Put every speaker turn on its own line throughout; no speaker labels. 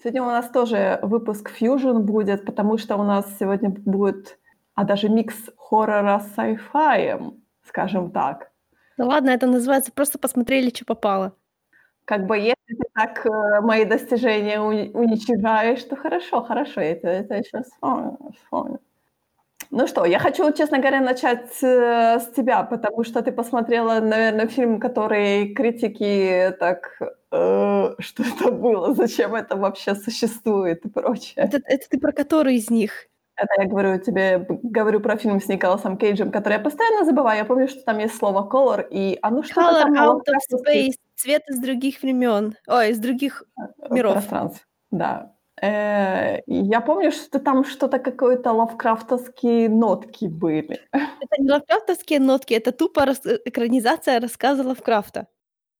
Сегодня у нас тоже выпуск Fusion будет, потому что у нас сегодня будет, а даже микс хоррора с sci-fi, скажем так.
Да ладно, это называется просто посмотрели, что попало.
Как бы если ты так э, мои достижения уни- уничижаешь, то хорошо, хорошо, это, это я сейчас вспомню, вспомню. Ну что, я хочу, честно говоря, начать э, с тебя, потому что ты посмотрела, наверное, фильм, который критики так... э, что это было, зачем это вообще существует и прочее.
Это, это ты про который из них?
Это я говорю тебе, говорю про фильм с Николасом Кейджем, который я постоянно забываю. Я помню, что там есть слово color, и оно что-то
Color
там...
out of space. Цвет из других времен. Ой, из других миров.
пространств. Да. Э, я помню, что там что-то какое-то лавкрафтовские нотки были.
Это не лавкрафтовские нотки, это тупо рас- э, экранизация рассказа Лавкрафта.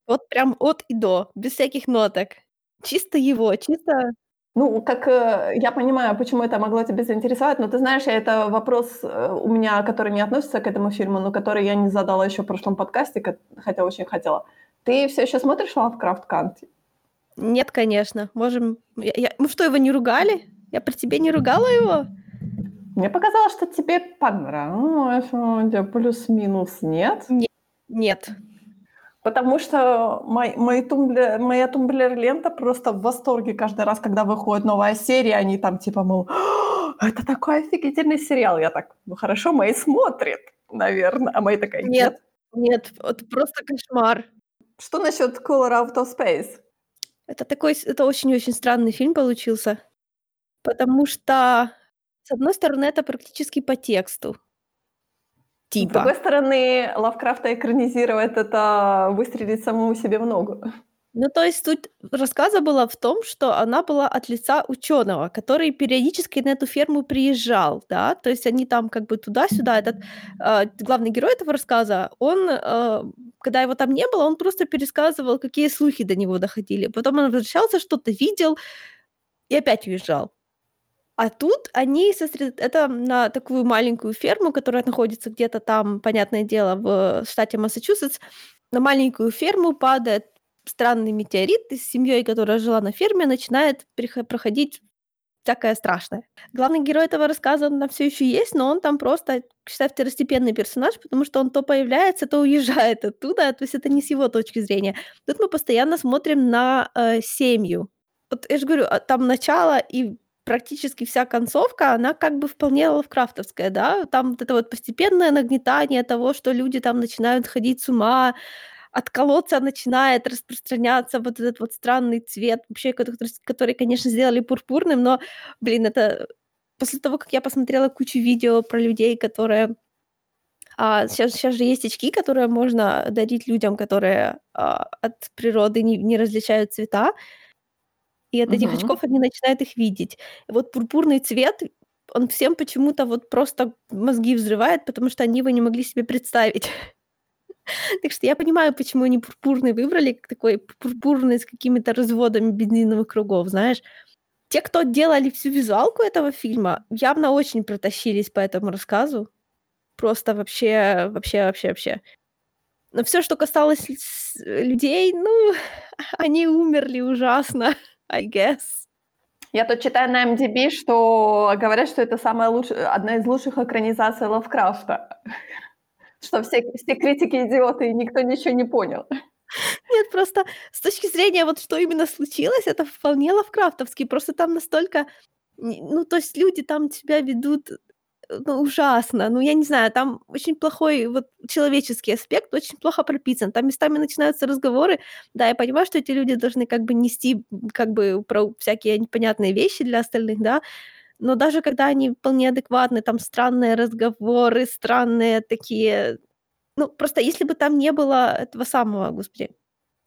Вот прям от и до, без всяких ноток. Чисто его, чисто...
Ну, как э, я понимаю, почему это могло тебя заинтересовать, но ты знаешь, это вопрос э, у меня, который не относится к этому фильму, но который я не задала еще в прошлом подкасте, хотя очень хотела. Ты все еще смотришь Лавкрафт Канти?
Нет, конечно. Можем... я- я- Мы что, его не ругали? Я при тебе не ругала его?
Мне показалось, что тебе понравилось, вроде плюс-минус нет.
Нет.
Потому что мой, мой тумблер, моя тумблер-лента просто в восторге каждый раз, когда выходит новая серия, они там типа, мол, «А, это такой офигительный сериал. Я так, ну хорошо, Мэй смотрит, наверное. А Мэй такая, нет.
Нет. Нет, это просто кошмар.
Что насчет Color Out of Space?
Это такой, это очень-очень странный фильм получился, потому что, с одной стороны, это практически по тексту.
С
Типа.
другой стороны, Лавкрафта экранизировать это выстрелить самому себе в ногу.
Ну, то есть суть рассказа была в том, что она была от лица ученого, который периодически на эту ферму приезжал, да, то есть они там как бы туда-сюда, этот э, главный герой этого рассказа, он, э, когда его там не было, он просто пересказывал, какие слухи до него доходили, потом он возвращался, что-то видел и опять уезжал. А тут они сосред... Это на такую маленькую ферму, которая находится где-то там, понятное дело, в штате Массачусетс. На маленькую ферму падает странный метеорит, и с семьей, которая жила на ферме, начинает проходить всякое страшное. Главный герой этого рассказа нам все еще есть, но он там просто, считай, второстепенный персонаж, потому что он то появляется, то уезжает оттуда, то есть это не с его точки зрения. Тут мы постоянно смотрим на э, семью. Вот я же говорю, а там начало и практически вся концовка, она как бы вполне лавкрафтовская, да, там вот это вот постепенное нагнетание того, что люди там начинают ходить с ума, от колодца начинает распространяться вот этот вот странный цвет, вообще, который, который, конечно, сделали пурпурным, но, блин, это после того, как я посмотрела кучу видео про людей, которые а, сейчас, сейчас же есть очки, которые можно дарить людям, которые а, от природы не, не различают цвета, и от этих
Мгм.
очков они начинают их видеть. И вот пурпурный цвет, он всем почему-то вот просто мозги взрывает, потому что они его не могли себе представить. Так что я понимаю, почему они пурпурный выбрали, такой пурпурный с какими-то разводами бензиновых кругов, знаешь. Те, кто делали всю визуалку этого фильма, явно очень протащились по этому рассказу. Просто вообще, вообще, вообще, вообще. Но все, что касалось с- людей, ну, они умерли ужасно, I guess.
Я тут читаю на MDB, что говорят, что это самая лучшая, одна из лучших экранизаций Лавкрафта. Что все, все критики идиоты, и никто ничего не понял.
Нет, просто с точки зрения вот что именно случилось, это вполне лавкрафтовский. Просто там настолько... Ну, то есть люди там себя ведут ну, ужасно. Ну, я не знаю, там очень плохой вот человеческий аспект, очень плохо прописан. Там местами начинаются разговоры. Да, я понимаю, что эти люди должны как бы нести как бы про всякие непонятные вещи для остальных, да, но даже когда они вполне адекватны, там странные разговоры, странные такие... Ну, просто если бы там не было этого самого, господи,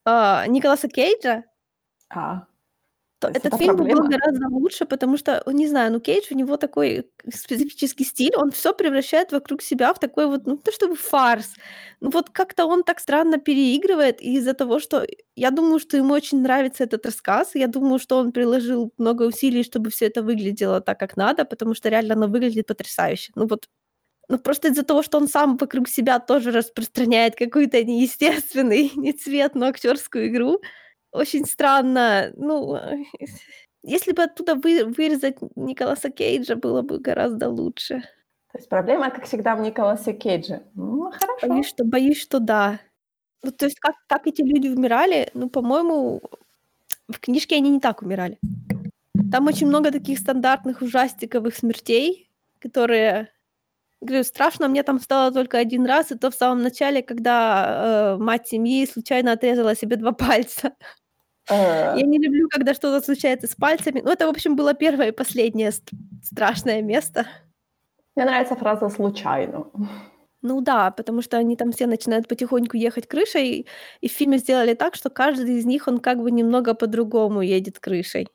а, Николаса Кейджа,
А,
то
То есть
этот
это
фильм бы был
проблема?
гораздо лучше, потому что, не знаю, ну Кейдж, у него такой специфический стиль, он все превращает вокруг себя в такой вот, ну, то чтобы фарс, ну вот как-то он так странно переигрывает из-за того, что я думаю, что ему очень нравится этот рассказ, я думаю, что он приложил много усилий, чтобы все это выглядело так, как надо, потому что реально оно выглядит потрясающе. Ну вот ну, просто из-за того, что он сам вокруг себя тоже распространяет какой-то неестественный не цвет, но актерскую игру, очень странно. Ну, Если бы оттуда вы вырезать Николаса Кейджа, было бы гораздо лучше.
То есть проблема, как всегда, в Николасе Кейдже. Ну, хорошо.
Боюсь, что боюсь, что да. Ну, то есть как как эти люди умирали, ну, по-моему, в книжке они не так умирали. Там очень много таких стандартных ужастиковых смертей, которые Говорю, страшно мне там стало только один раз, и то в самом начале, когда, э, мать семьи случайно отрезала себе 2 пальца.
Э.
Я не люблю, когда что-то случается с пальцами. Ну, это, в общем, было первое и последнее ст страшное место.
Мне нравится фраза "случайно".
Ну да, потому что они там все начинают потихоньку ехать крышей, и в фильме сделали так, что каждый из них, он как бы немного по-другому едет крышей.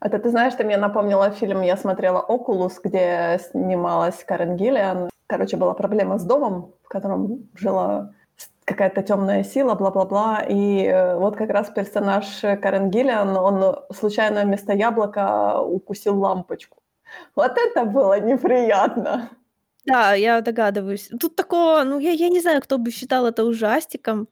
Это ты знаешь, ты мне напомнила фильм, я смотрела "Окулус", где снималась Карен Гиллиан. Короче, была проблема с домом, в котором жила какая-то темная сила, бла-бла-бла. И э, вот как раз персонаж Карен Гиллиан, он случайно вместо яблока укусил лампочку. Вот это было неприятно.
Да, я догадываюсь. Тут такого, ну, я я не знаю, кто бы считал это ужастиком.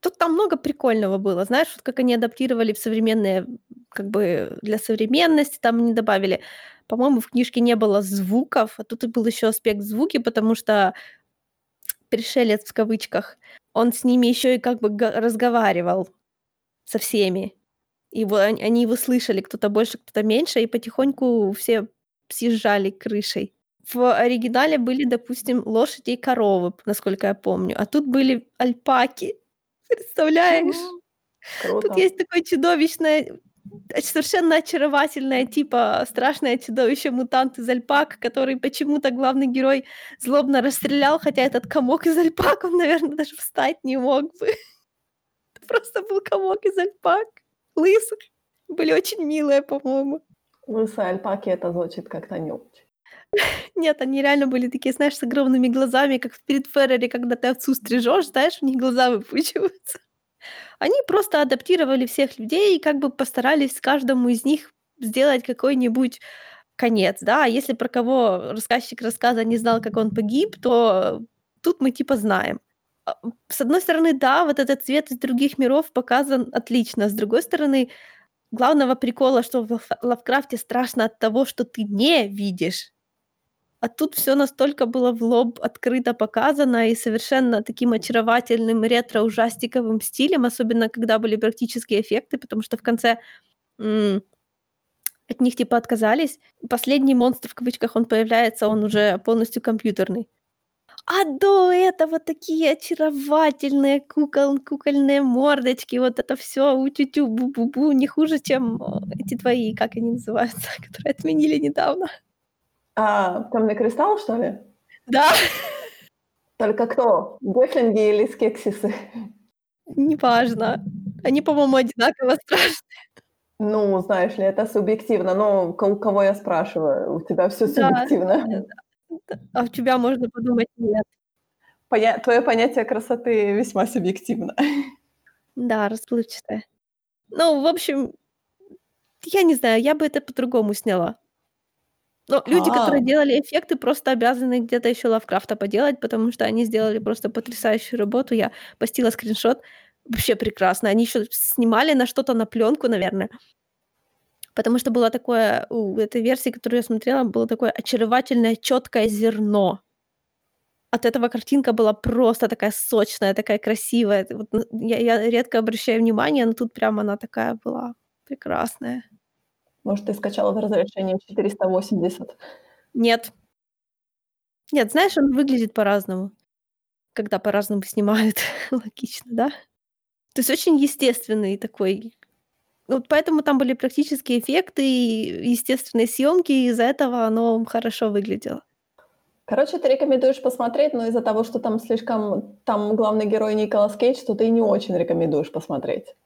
Тут там много прикольного было. Знаешь, вот как они адаптировали в современные, как бы для современности там они добавили. По-моему, в книжке не было звуков, а тут и был еще аспект звуки, потому что пришелец в кавычках, он с ними еще и как бы разговаривал со всеми. И во- они его слышали, кто-то больше, кто-то меньше, и потихоньку все съезжали крышей. В оригинале были, допустим, лошади и коровы, насколько я помню, а тут были альпаки. Представляешь?
Круто.
Тут есть такое чудовищное, совершенно очаровательное, типа страшное чудовище-мутант из альпак, который почему-то главный герой злобно расстрелял, хотя этот комок из альпак, он, наверное, даже встать не мог бы. Это просто был комок из альпак, лысых. Были очень милые, по-моему.
Лысые альпаки- это звучит как-то не очень.
Нет, они реально были такие, знаешь, с огромными глазами, как в Spirit Fairy, когда ты овцу стрижешь, знаешь, у них глаза выпучиваются. Они просто адаптировали всех людей и как бы постарались каждому из них сделать какой-нибудь конец, да. А если про кого рассказчик рассказа не знал, как он погиб, то тут мы типа знаем. А, с одной стороны, да, вот этот цвет из других миров показан отлично. С другой стороны, главного прикола, что в Лав Лавкрафте страшно от того, что ты не видишь. А тут все настолько было в лоб открыто показано и совершенно таким очаровательным ретро-ужастиковым стилем, особенно когда были практические эффекты, потому что в конце, м, от них типа отказались. Последний монстр, в кавычках, он появляется, он уже полностью компьютерный. А до этого такие очаровательные кукол кукольные мордочки, вот это все у-тю-тю, бу-бу-бу, не хуже, чем, э, эти твои, как они называются, которые отменили недавно.
А, "Тёмный кристалл", что ли?
Да.
Только кто? Гефлинги или скексисы?
Неважно. Они, по-моему, одинаково страшные.
Ну, знаешь ли, это субъективно. Но у кого я спрашиваю? У тебя
Да,
субъективно.
да-да. А у тебя можно подумать, нет.
Поня твоё понятие красоты весьма субъективно.
Да, расплывчатое. Ну, в общем, я не знаю, я бы это по-другому сняла. Но люди, которые
А.
делали эффекты, просто обязаны где-то еще Лавкрафта поделать, потому что они сделали просто потрясающую работу. Я постила скриншот. Вообще прекрасно. Они еще снимали на что-то на пленку, наверное. Потому что было такое у этой версии, которую я смотрела, было такое очаровательное четкое зерно. От этого картинка была просто такая сочная, такая красивая. Вот, н я я редко обращаю внимание, но тут прям она такая была прекрасная.
Может, ты скачала в разрешении 480?
Нет. Нет, знаешь, он выглядит по-разному, когда по-разному снимают. Логично, да? То есть очень естественный такой. Вот поэтому там были практические эффекты и естественные съемки, и из-за этого оно хорошо выглядело.
Короче, ты рекомендуешь посмотреть, но из-за того, что там слишком там главный герой Николас Кейдж, то ты не очень рекомендуешь посмотреть.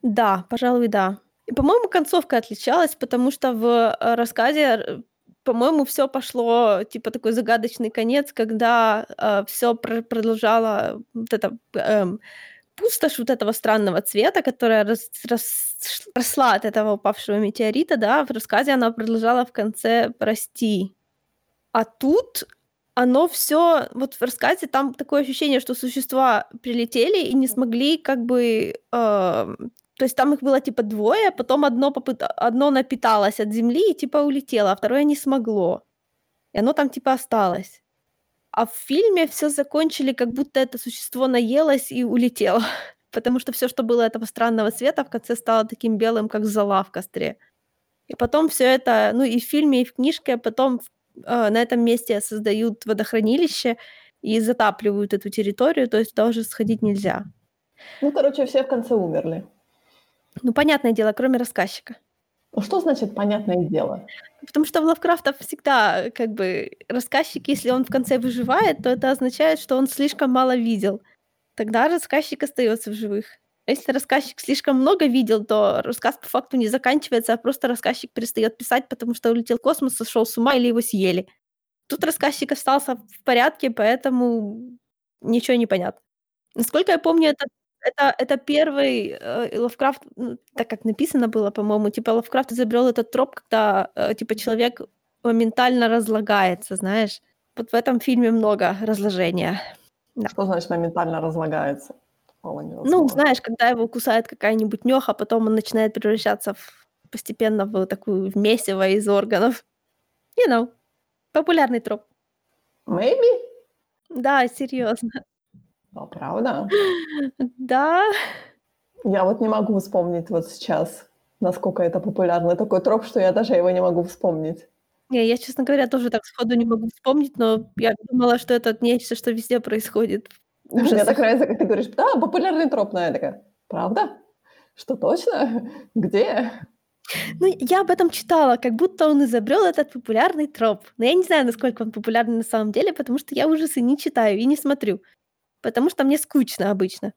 Да, пожалуй, да. И, по-моему, концовка отличалась, потому что в, э, рассказе, р по-моему, всё пошло, типа такой загадочный конец, когда, э, всё пр продолжало вот это, эм, пустошь вот этого странного цвета, которая рас рас росла от этого упавшего метеорита, да, в рассказе она продолжала в конце расти. А тут оно всё вот в рассказе там такое ощущение, что существа прилетели и не смогли как бы, эм, То есть там их было типа двое, потом одно, попыт... одно напиталось от земли и типа улетело, а второе не смогло. И оно там типа осталось. А в фильме все закончили, как будто это существо наелось и улетело. Потому что все, что было этого странного цвета, в конце стало таким белым, как зола в костре. И потом все это, ну и в фильме, и в книжке, а потом э, на этом месте создают водохранилище и затапливают эту территорию, то есть туда уже сходить нельзя.
Ну, короче, все в конце умерли.
Ну, понятное дело, кроме рассказчика.
Ну, что значит понятное дело?
Потому что в Лавкрафта всегда как бы рассказчик, если он в конце выживает, то это означает, что он слишком мало видел. Тогда рассказчик остается в живых. Если рассказчик слишком много видел, то рассказ по факту не заканчивается, а просто рассказчик перестает писать, потому что улетел в космос, сошел с ума или его съели. Тут рассказчик остался в порядке, поэтому ничего не понятно. Насколько я помню, это это это первый, э, Лавкрафт, ну, так как написано было, по-моему, типа Лавкрафт изобрел этот троп, когда, э, типа человек моментально разлагается, знаешь. Вот в этом фильме много разложения.
Да. Что значит моментально разлагается?
Ну, знаешь, когда его кусает какая-нибудь нёха, потом он начинает превращаться в постепенно в такую в месиво из органов. You know, популярный троп.
Maybe?
Да, серьезно.
А, правда?
Да.
Я вот не могу вспомнить вот сейчас, насколько это популярный такой троп, что я даже его не могу вспомнить.
Не, я, честно говоря, тоже так сходу не могу вспомнить, но я думала, что это нечто, что везде происходит.
Мне так нравится, как ты говоришь, да, популярный троп, но я такая, правда? Что точно? Где?
Ну, я об этом читала, как будто он изобрел этот популярный троп. Но я не знаю, насколько он популярный на самом деле, потому что я ужасы не читаю и не смотрю. Потому что мне скучно обычно.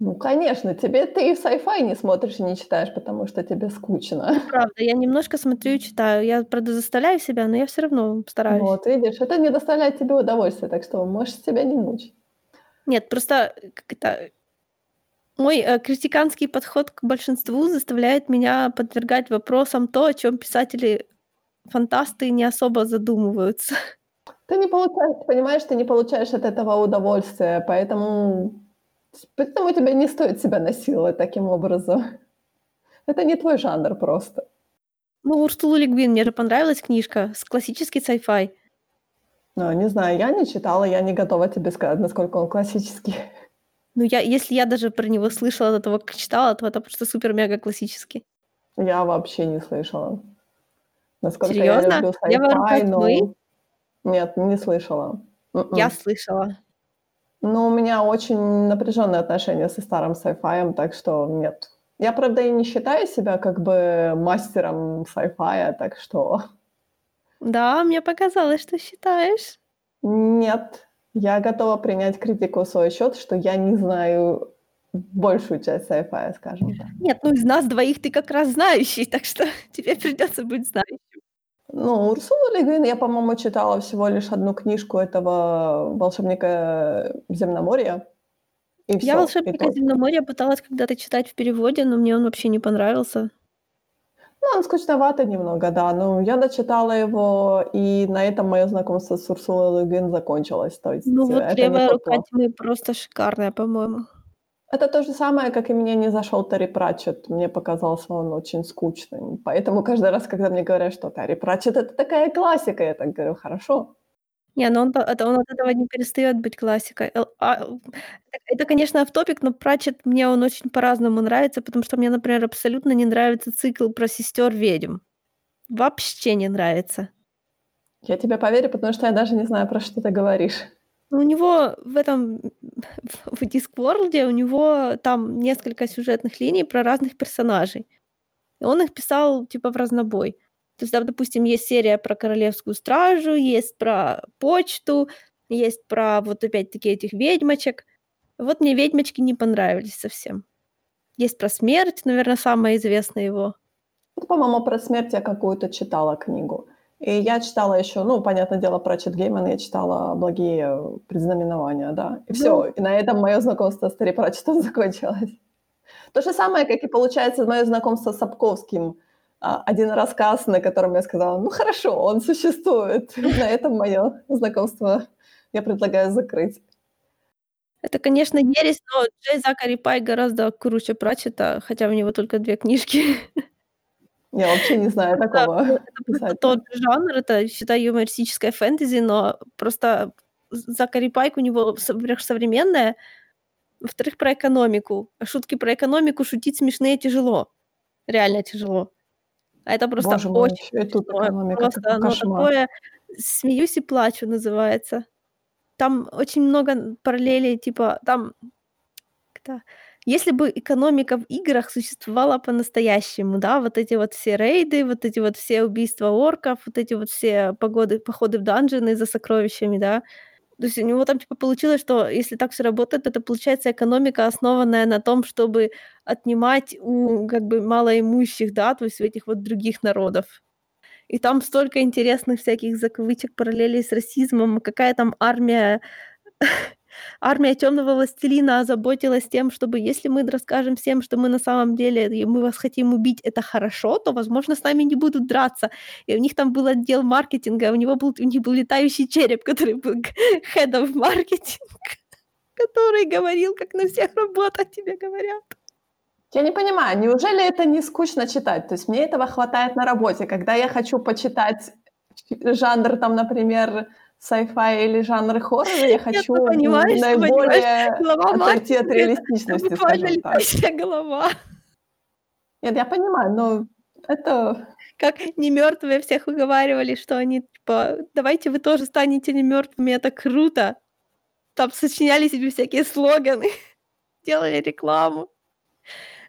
Ну, конечно, тебе ты и sci-fi не смотришь и не читаешь, потому что тебе скучно.
Ну, правда, я немножко смотрю и читаю. Я, правда, заставляю себя, но я все равно стараюсь.
Вот, видишь, это не доставляет тебе удовольствия, так что можешь себя не мучить.
Нет, просто как это... Мой э, критиканский подход к большинству заставляет меня подвергать вопросам то, о чем писатели-фантасты не особо задумываются.
Ты не получаешь, понимаешь, ты не получаешь от этого удовольствия, поэтому, поэтому тебе не стоит себя насиловать таким образом. Это не твой жанр просто.
Ну, Урсулу Легвин, мне же понравилась книжка с классический sci-fi.
Ну, не знаю, я не читала, я не готова тебе сказать, насколько он классический.
Ну, я, если я даже про него слышала до того, как читала, то это просто супер-мега классический.
Я вообще не слышала.
Насколько Серьезно? я люблю sci-fi, я
но... Мы? Нет, не слышала.
Mm-mm. Я слышала.
Ну, у меня очень напряженные отношения со старым sci-fi, так что нет. Я, правда, и не считаю себя как бы мастером sci-fi, так что...
Да, мне показалось, что считаешь.
Нет, я готова принять критику в свой счет, что я не знаю большую часть sci-fi, скажем так.
Нет, ну из нас двоих ты как раз знающий, так что тебе придется быть знающим.
Ну, Урсула Легвин, я, по-моему, читала всего лишь одну книжку этого волшебника Земноморья.
И я волшебника Земноморья пыталась когда-то читать в переводе, но мне он вообще не понравился.
Ну, он скучновато немного, да. Но я дочитала его, и на этом мое знакомство с Урсулой Легвин закончилось. То есть,
ну, вот левая рука тьмы просто шикарная, по-моему.
Это то же самое, как и мне не зашел Терри Пратчет. Мне показался он очень скучным. Поэтому каждый раз, когда мне говорят, что Терри Пратчет — это такая классика, я так говорю, хорошо.
Не, ну он, это, он от этого не перестает быть классикой. А, это, конечно, автопик, но Пратчет мне он очень по-разному нравится, потому что мне, например, абсолютно не нравится цикл про сестер ведьм. Вообще не нравится.
Я тебе поверю, потому что я даже не знаю, про что ты говоришь.
У него в этом, в Discworld, у него там несколько сюжетных линий про разных персонажей. И он их писал типа в разнобой. То есть там, допустим, есть серия про королевскую стражу, есть про почту, есть про вот опять-таки этих ведьмочек. Вот мне ведьмочки не понравились совсем. Есть про смерть, наверное, самая известная его.
по-моему, про смерть я какую-то читала книгу. И я читала еще, ну, понятное дело, про Чет Геймана, я читала «Благие предзнаменования», да. И все. Ну. И на этом мое знакомство с Терри Пратчетом закончилось. То же самое, как и получается мое знакомство с Сапковским. А, один рассказ, на котором я сказала, ну, хорошо, он существует. На этом мое знакомство я предлагаю закрыть.
Это, конечно, ересь, но Джей Закари Пай гораздо круче Пратчетта, хотя у него только две книжки.
Я вообще не знаю
Да,
такого
ну, это тот же жанр, это, считай, юмористическое фэнтези, но просто Закари Пайк у него, во-первых, современное, во-вторых, про экономику. Шутки про экономику шутить смешные тяжело. Реально тяжело. А это просто
Боже мой,
очень смешное.
экономика,
Просто
какой
оно такое "Смеюсь и плачу" называется. Там очень много параллелей, типа там как-то если бы экономика в играх существовала по-настоящему, да, вот эти вот все рейды, вот эти вот все убийства орков, вот эти вот все погоды походы в данжены за сокровищами, да. То есть у него там типа получилось, что если так всё работает, это получается экономика, основанная на том, чтобы отнимать у как бы малоимущих, да, то есть у этих вот других народов. И там столько интересных всяких закавычек, параллелей с расизмом. Какая там армия армия тёмного властелина озаботилась тем, чтобы если мы расскажем всем, что мы на самом деле мы вас хотим убить, это хорошо, то, возможно, с нами не будут драться. И у них там был отдел маркетинга, у него был у них был летающий череп, который был head of marketing, который говорил, как на всех работах тебе говорят.
Я не понимаю, неужели это не скучно читать? То есть мне этого хватает на работе. Когда я хочу почитать жанр, там, например, sci-fi или жанр хоррора, я хочу
Нет, понимаешь,
наиболее отойти от
это
реалистичности,
буквально
скажем так.
голова.
Нет, я понимаю, но это
Как немёртвые всех уговаривали, что они типа: "Давайте вы тоже станете немёртвыми, это круто". Там сочиняли себе всякие слоганы, делали рекламу.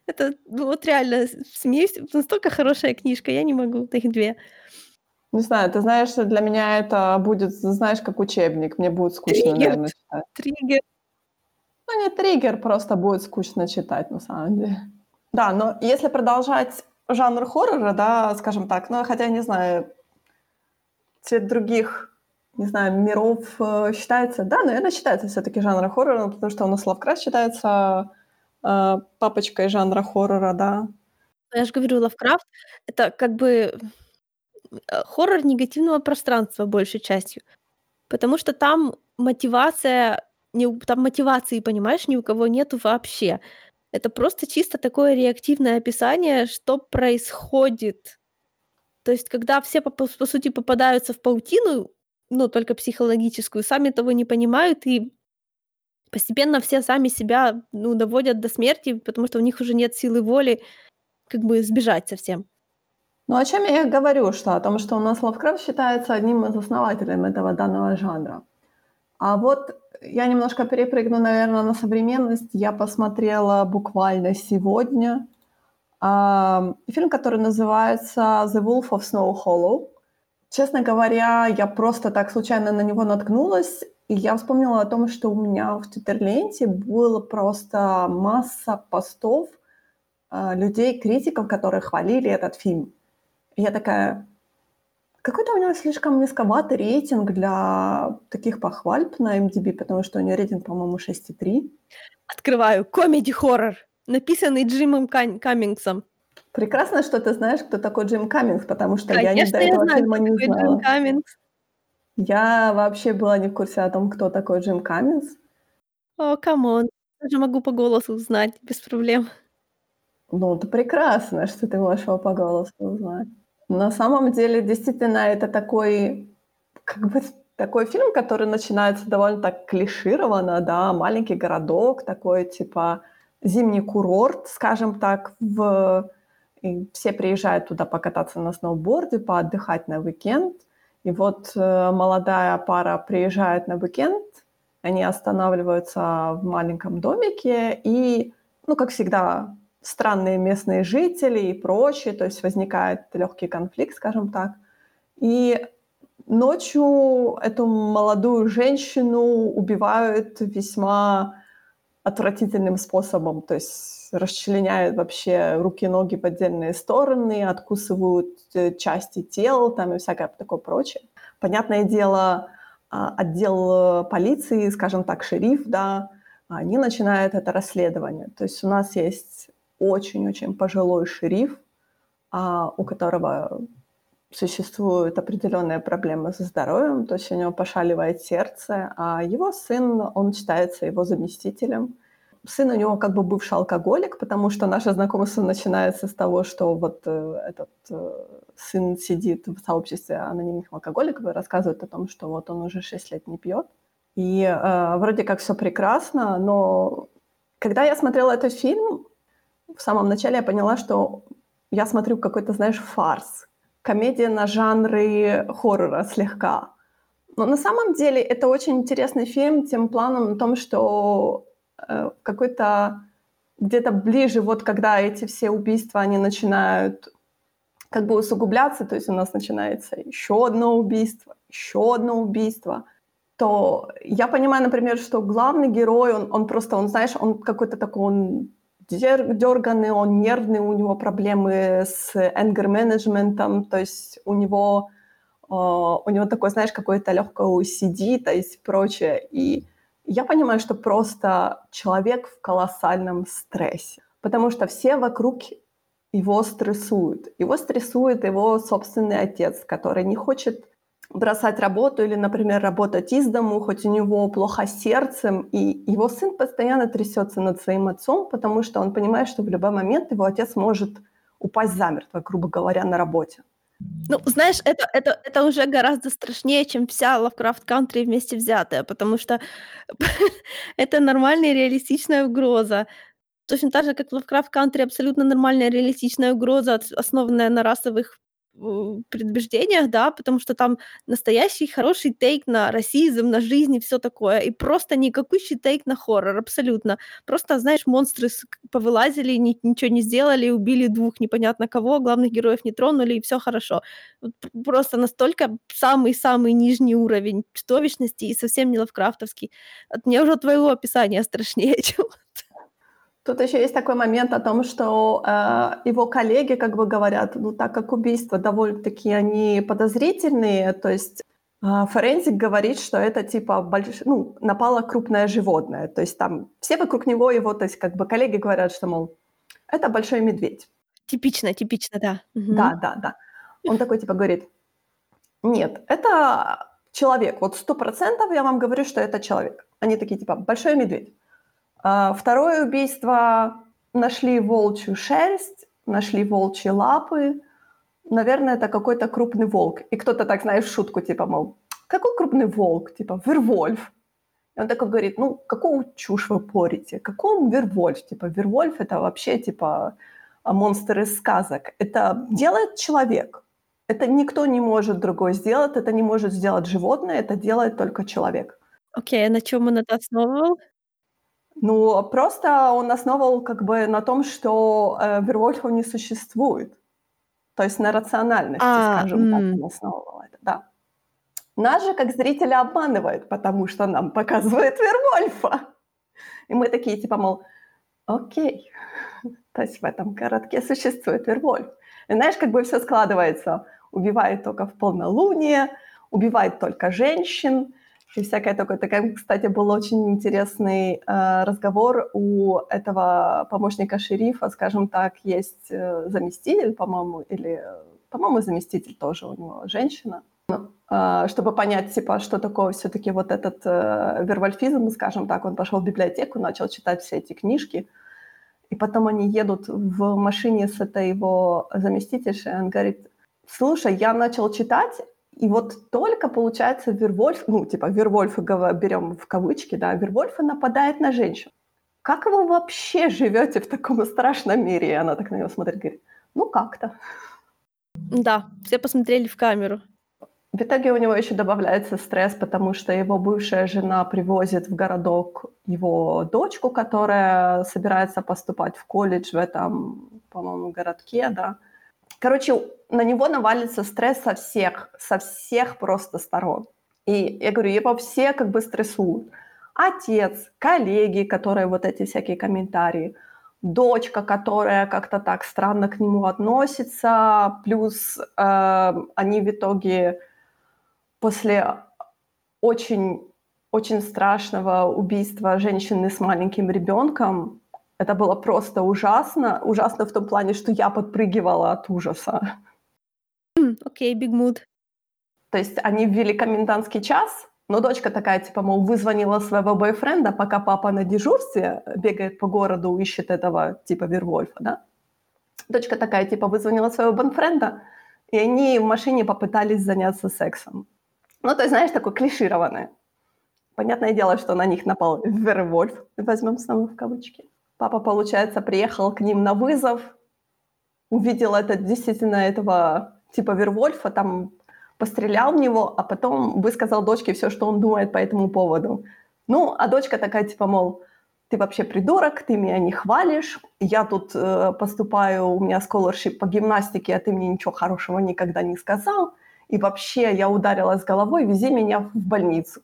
Это, ну вот реально, смеюсь, настолько хорошая книжка, я не могу, их 2.
Не знаю, ты знаешь, для меня это будет, знаешь, как учебник. Мне будет скучно,
Триггер,
наверно, читать.
триггер.
Ну, не триггер, просто будет скучно читать на самом деле. Да, но если продолжать жанр хоррора, да, скажем так, ну, хотя я не знаю, "Цвет других", не знаю, миров, э, считается, да, наверно, считается всё-таки жанром хоррора, потому что у нас Лавкрафт считается, э, папочкой жанра хоррора, да.
Я же говорю, Лавкрафт- это как бы, э, хоррор негативного пространства большей частью, потому что там мотивация не там мотивации, понимаешь, ни у кого нету вообще. Это просто чисто такое реактивное описание, что происходит. То есть когда все по по сути попадаются в паутину, ну, только психологическую, сами того не понимают, и постепенно все сами себя, ну, доводят до смерти, потому что у них уже нет силы воли как бы сбежать совсем.
Ну, о чём я говорю, что о том, что у нас Лавкрафт считается одним из основателем этого данного жанра. А вот я немножко перепрыгну, наверно, на современность. Я посмотрела буквально сегодня, ам, фильм, который называется "The Wolf of Snow Hollow". Честно говоря, я просто так случайно на него наткнулась, и я вспомнила о том, что у меня в твиттер-ленте было просто масса постов, а, людей-критиков, которые хвалили этот фильм. Я такая: "Какой-то у него слишком низковатый рейтинг для таких похвальб на IMDb", потому что у него рейтинг, по-моему, 6,3.
Открываю: комеди-хоррор, написанный Джимом Кань Каммингсом.
Прекрасно, что ты знаешь, кто такой Джим Каммингс, потому что я ни до
Конечно, я
этого
знаю,
фильма не
такой Джим
знала.
Каммингс.
Я вообще была не в курсе о том, кто такой Джим Каммингс.
О, come on, даже могу по голосу узнать без проблем.
Ну, это прекрасно, что ты можешь его по голосу узнать. На самом деле, действительно, это такой, как бы, такой фильм, который начинается довольно так клишированно, да. Маленький городок, такой типа зимний курорт, скажем так, в и все приезжают туда покататься на сноуборде, поотдыхать на уикенд. И вот, э, молодая пара приезжает на уикенд, они останавливаются в маленьком домике, и, ну, как всегда, странные местные жители и прочее, то есть возникает лёгкий конфликт, скажем так. И ночью эту молодую женщину убивают весьма отвратительным способом, то есть расчленяют вообще руки, ноги в отдельные стороны, откусывают, э, части тел там и всякое такое прочее. Понятное дело, а, отдел, э, полиции, скажем так, шериф, да, они начинают это расследование. То есть у нас есть очень-очень пожилой шериф, а, у которого существуют определенные проблемы со здоровьем, то есть у него пошаливает сердце, а его сын, он считается его заместителем. Сын у него как бы бывший алкоголик, потому что наше знакомство начинается с того, что вот э, этот э, сын сидит в сообществе анонимных алкоголиков и рассказывает о том, что вот он уже 6 лет не пьет. И э, вроде как все прекрасно, но когда я смотрела этот фильм, в самом начале я поняла, что я смотрю какой-то, знаешь, фарс. Комедия на жанры хоррора слегка. Но на самом деле это очень интересный фильм тем планом о том, что э, какой-то где-то ближе, вот когда эти все убийства, они начинают как бы усугубляться, то есть у нас начинается еще одно убийство, еще одно убийство, то я понимаю, например, что главный герой, он, он просто, он, знаешь, он какой-то такой, он дерганный, он нервный, у него проблемы с anger менеджментом, то есть у него, э, у него такой, знаешь, какой-то легкое OCD, то есть прочее. И я понимаю, что просто человек в колоссальном стрессе, потому что все вокруг его стрессуют. Его стрессует его собственный отец, который не хочет бросать работу или, например, работать из дому, хоть у него плохо сердцем, и его сын постоянно трясется над своим отцом, потому что он понимает, что в любой момент его отец может упасть замертво, грубо говоря, на работе.
Ну, знаешь, это, это, это уже гораздо страшнее, чем вся Lovecraft Country вместе взятая, потому что это нормальная реалистичная угроза. Точно так же, как Lovecraft Country абсолютно нормальная реалистичная угроза, основанная на расовых предубеждениях, да, потому что там настоящий хороший тейк на расизм, на жизнь и все такое, и просто никакущий тейк на хоррор, абсолютно. Просто, знаешь, монстры повылазили, ни, ничего не сделали, убили двух непонятно кого, главных героев не тронули, и все хорошо. Просто настолько самый-самый нижний уровень чудовищности и совсем не лавкрафтовский. От меня уже твоего описания страшнее, чем
Тут еще есть такой момент о том, что э, его коллеги как бы говорят, ну так как убийства довольно-таки они подозрительные, то есть э, форензик говорит, что это типа больш... ну, напало крупное животное, то есть там все вокруг него его, то есть как бы коллеги говорят, что, мол, это большой медведь.
Типично, типично, да.
Угу. Да, да, да. Он такой типа говорит, нет, это человек, вот сто процентов я вам говорю, что это человек. Они такие типа, большой медведь. А, второе убийство нашли волчью шерсть, нашли волчьи лапы. Наверное, это какой-то крупный волк. И кто-то так, знаешь, шутку, типа, мол, какой крупный волк? Типа, Вервольф. И он такой говорит, ну, какую чушь вы порите? Какой он Вервольф? Типа, Вервольф это вообще, типа, монстр из сказок. Это делает человек. Это никто не может другой сделать, это не может сделать животное, это делает только человек.
Окей, okay, а на чем он это основывал?
Ну, просто он основывал как бы на том, что э, Вервольфов не существует. То есть на рациональности, а, скажем м- так, он основывал это, да. Нас же как зрителя обманывает, потому что нам показывает Вервольфа. И мы такие, типа, мол, окей, то есть в этом городке существует Вервольф. И знаешь, как бы все складывается. Убивает только в полнолуние, убивает только женщин, и всякое такое. Такая, кстати, был очень интересный э, разговор у этого помощника шерифа, скажем так, есть э, заместитель, по-моему, или, по-моему, заместитель тоже у него женщина. Э, чтобы понять, типа, что такое все-таки вот этот э, вервольфизм, скажем так, он пошел в библиотеку, начал читать все эти книжки, и потом они едут в машине с этой его заместительшей, он говорит, слушай, я начал читать, и вот только, получается, Вервольф, ну, типа, Вервольфа берем в кавычки, да, Вервольфа нападает на женщину. Как вы вообще живете в таком страшном мире? И она так на него смотрит, говорит, ну, как-то.
Да, все посмотрели в камеру.
В итоге у него еще добавляется стресс, потому что его бывшая жена привозит в городок его дочку, которая собирается поступать в колледж в этом, по-моему, городке, да. Короче, на него навалится стресс со всех, со всех просто сторон. И я говорю, его все как бы стрессуют. Отец, коллеги, которые вот эти всякие комментарии, дочка, которая как-то так странно к нему относится, плюс э, они в итоге после очень очень страшного убийства женщины с маленьким ребенком это было просто ужасно. Ужасно в том плане, что я подпрыгивала от ужаса.
Окей, Окей, big mood.
То есть они ввели комендантский час, но дочка такая, типа, мол, вызвонила своего бойфренда, пока папа на дежурстве бегает по городу, ищет этого, типа, Вервольфа, да? Дочка такая, типа, вызвонила своего бойфренда, и они в машине попытались заняться сексом. Ну, то есть, знаешь, такое клишированное. Понятное дело, что на них напал Вервольф, возьмем снова в кавычки. Папа, получается, приехал к ним на вызов, увидел это действительно этого типа Вервольфа, там пострелял в него, а потом высказал дочке все, что он думает по этому поводу. Ну, а дочка такая, типа, мол, ты вообще придурок, ты меня не хвалишь, я тут э, поступаю, у меня scholarship по гимнастике, а ты мне ничего хорошего никогда не сказал, и вообще я ударилась головой, вези меня в больницу.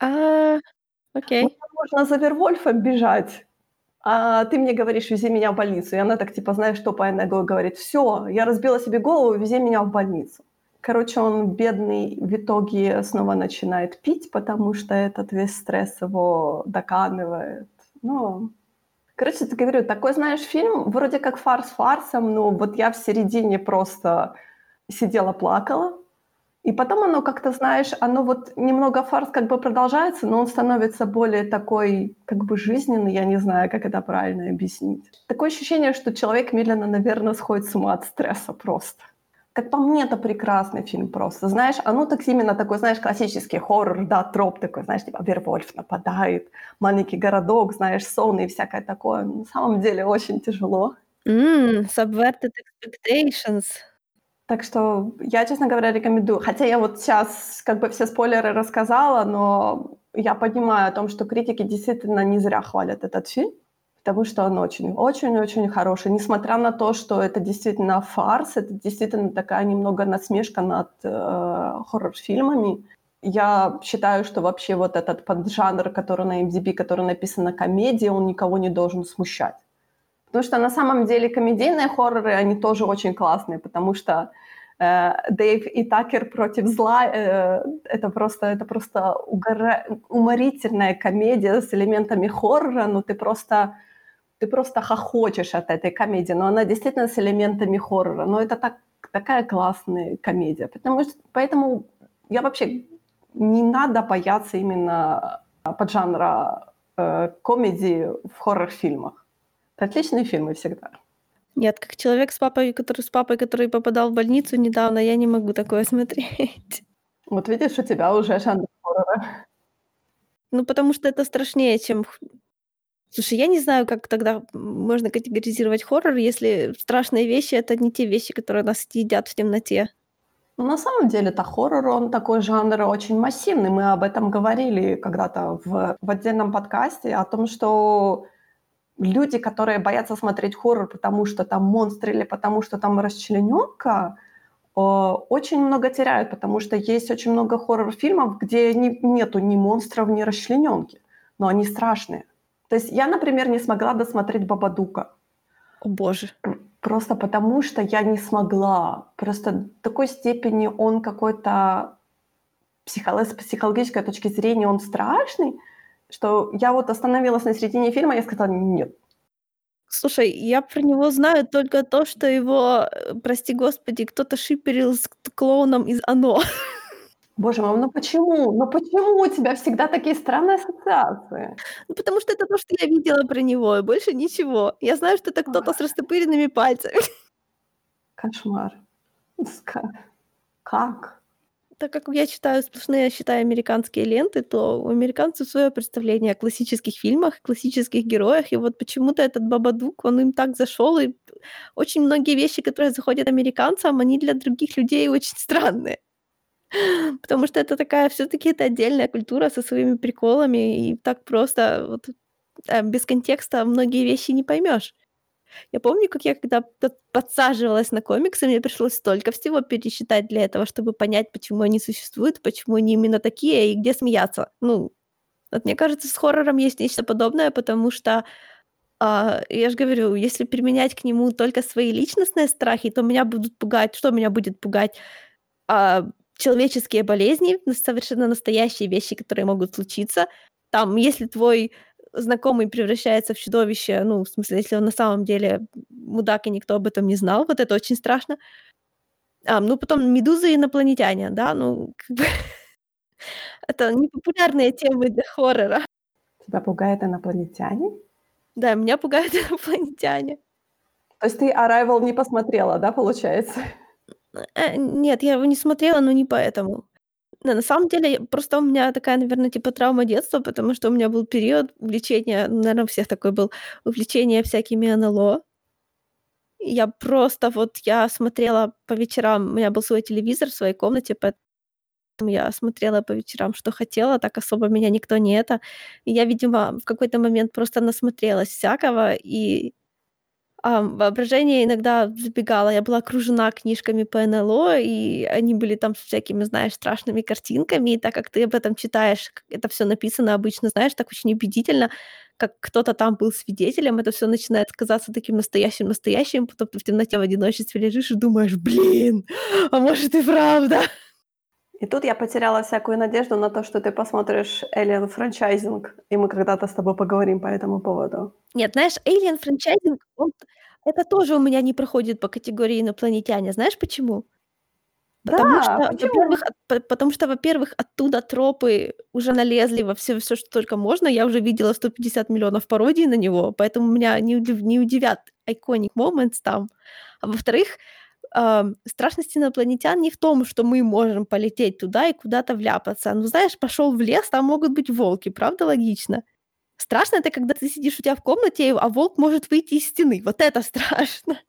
А, окей.
Ну, можно за Вервольфом бежать, а ты мне говоришь, вези меня в больницу. И она так, типа, знаешь, по ногой говорит, все, я разбила себе голову, вези меня в больницу. Короче, он бедный в итоге снова начинает пить, потому что этот весь стресс его доканывает. Ну, короче, ты говорю, такой, знаешь, фильм вроде как фарс фарсом, но вот я в середине просто сидела, плакала. И потом оно как-то, знаешь, оно вот немного фарс как бы продолжается, но он становится более такой как бы жизненный, я не знаю, как это правильно объяснить. Такое ощущение, что человек медленно, наверное, сходит с ума от стресса просто. Как по мне, это прекрасный фильм просто. Знаешь, оно так именно такой, знаешь, классический хоррор, да, троп такой, знаешь, типа Вервольф нападает, маленький городок, знаешь, сон и всякое такое. На самом деле очень тяжело.
Mm, subverted expectations.
Так что я, честно говоря, рекомендую. Хотя я вот сейчас как бы все спойлеры рассказала, но я понимаю о том, что критики действительно не зря хвалят этот фильм потому что он очень-очень-очень хороший. Несмотря на то, что это действительно фарс, это действительно такая немного насмешка над э, хоррор-фильмами. Я считаю, что вообще вот этот поджанр, который на MDB, который написан на комедии, он никого не должен смущать. Потому что на самом деле комедийные хорроры, они тоже очень классные, потому что э, Дэйв и Такер против зла э, это просто, это просто угора... уморительная комедия с элементами хоррора, но ты просто ты просто хохочешь от этой комедии, но она действительно с элементами хоррора. Но это так, такая классная комедия. Потому что, поэтому я вообще не надо бояться именно поджанра э, комедии в хоррор-фильмах. Отличные фильмы всегда.
Нет, как человек с папой, который с папой, который попадал в больницу недавно, я не могу такое смотреть.
Вот видишь, у тебя уже жанр хоррора.
Ну, потому что это страшнее, чем Слушай, я не знаю, как тогда можно категоризировать хоррор, если страшные вещи- это не те вещи, которые нас едят в темноте.
Ну, на самом деле, это хоррор, он такой жанр очень массивный. Мы об этом говорили когда-то в, в отдельном подкасте, о том, что люди, которые боятся смотреть хоррор, потому что там монстры или потому что там расчлененка, очень много теряют, потому что есть очень много хоррор-фильмов, где не, нету ни монстров, ни расчлененки, но они страшные. То есть я, например, не смогла досмотреть Бабадука.
О боже.
Просто потому, что я не смогла. Просто в такой степени он какой-то психолог, с психологической точки зрения он страшный, что я вот остановилась на середине фильма и сказала нет.
Слушай, я про него знаю только то, что его, э, прости господи, кто-то шиперил с клоуном из «Оно».
Боже мой, ну почему? Ну почему у тебя всегда такие странные ассоциации?
Ну, потому что это то, что я видела про него, и больше ничего. Я знаю, что это кто-то с растопыренными пальцами.
Кошмар. Как?
Так как я читаю сплошные, считаю, американские ленты, то у американцев свое представление о классических фильмах, классических героях, и вот почему-то этот Бабадук, он им так зашел, и очень многие вещи, которые заходят американцам, они для других людей очень странные. Потому что это такая все таки это отдельная культура со своими приколами, и так просто вот, э, без контекста многие вещи не поймешь. Я помню, как я когда подсаживалась на комиксы, мне пришлось столько всего пересчитать для этого, чтобы понять, почему они существуют, почему они именно такие и где смеяться. Ну, вот мне кажется, с хоррором есть нечто подобное, потому что, а, я же говорю, если применять к нему только свои личностные страхи, то меня будут пугать что меня будет пугать? А человеческие болезни, совершенно настоящие вещи, которые могут случиться. Там, если твой знакомый превращается в чудовище, ну, в смысле, если он на самом деле мудак, и никто об этом не знал, вот это очень страшно. А, ну, потом «Медуза» и «Инопланетяне», да, ну, как бы это непопулярные темы для хоррора.
Тебя пугают инопланетяне?
Да, меня пугают инопланетяне.
То есть ты «Arrival» не посмотрела, да, получается?
Э, нет, я его не смотрела, но не поэтому. Да, на самом деле, просто у меня такая, наверное, типа травма детства, потому что у меня был период увлечения, наверно, у всех такой был, увлечения всякими НЛО. Я просто вот я смотрела по вечерам, у меня был свой телевизор в своей комнате, поэтому я смотрела по вечерам, что хотела, так особо меня никто не это. И я, видимо, в какой-то момент просто насмотрелась всякого, и а, воображение иногда забегало. Я была окружена книжками по НЛО, и они были там с всякими, знаешь, страшными картинками. И так как ты об этом читаешь, это все написано обычно, знаешь, так очень убедительно, как кто-то там был свидетелем, это все начинает казаться таким настоящим-настоящим, потом ты в темноте в одиночестве лежишь и думаешь, блин, а может и правда.
И тут я потеряла всякую надежду на то, что ты посмотришь Alien франчайзинг, и мы когда-то с тобой поговорим по этому поводу.
Нет, знаешь, Alien франчайзинг, он это тоже у меня не проходит по категории инопланетяне. Знаешь почему? Потому что,
Да, почему?
во-первых, от по потому что, во-первых, оттуда тропы уже налезли во все всё, что только можно. Я уже видела 150 миллионов пародий на него, поэтому меня не удив не удивят iconic moments там. А во-вторых, ам, страшность инопланетян не в том, что мы можем полететь туда и куда-то вляпаться. Ну, знаешь, пошёл в лес, там могут быть волки, правда логично? Страшно это, когда ты сидишь у тебя в комнате, а волк может выйти из стены. Вот это страшно.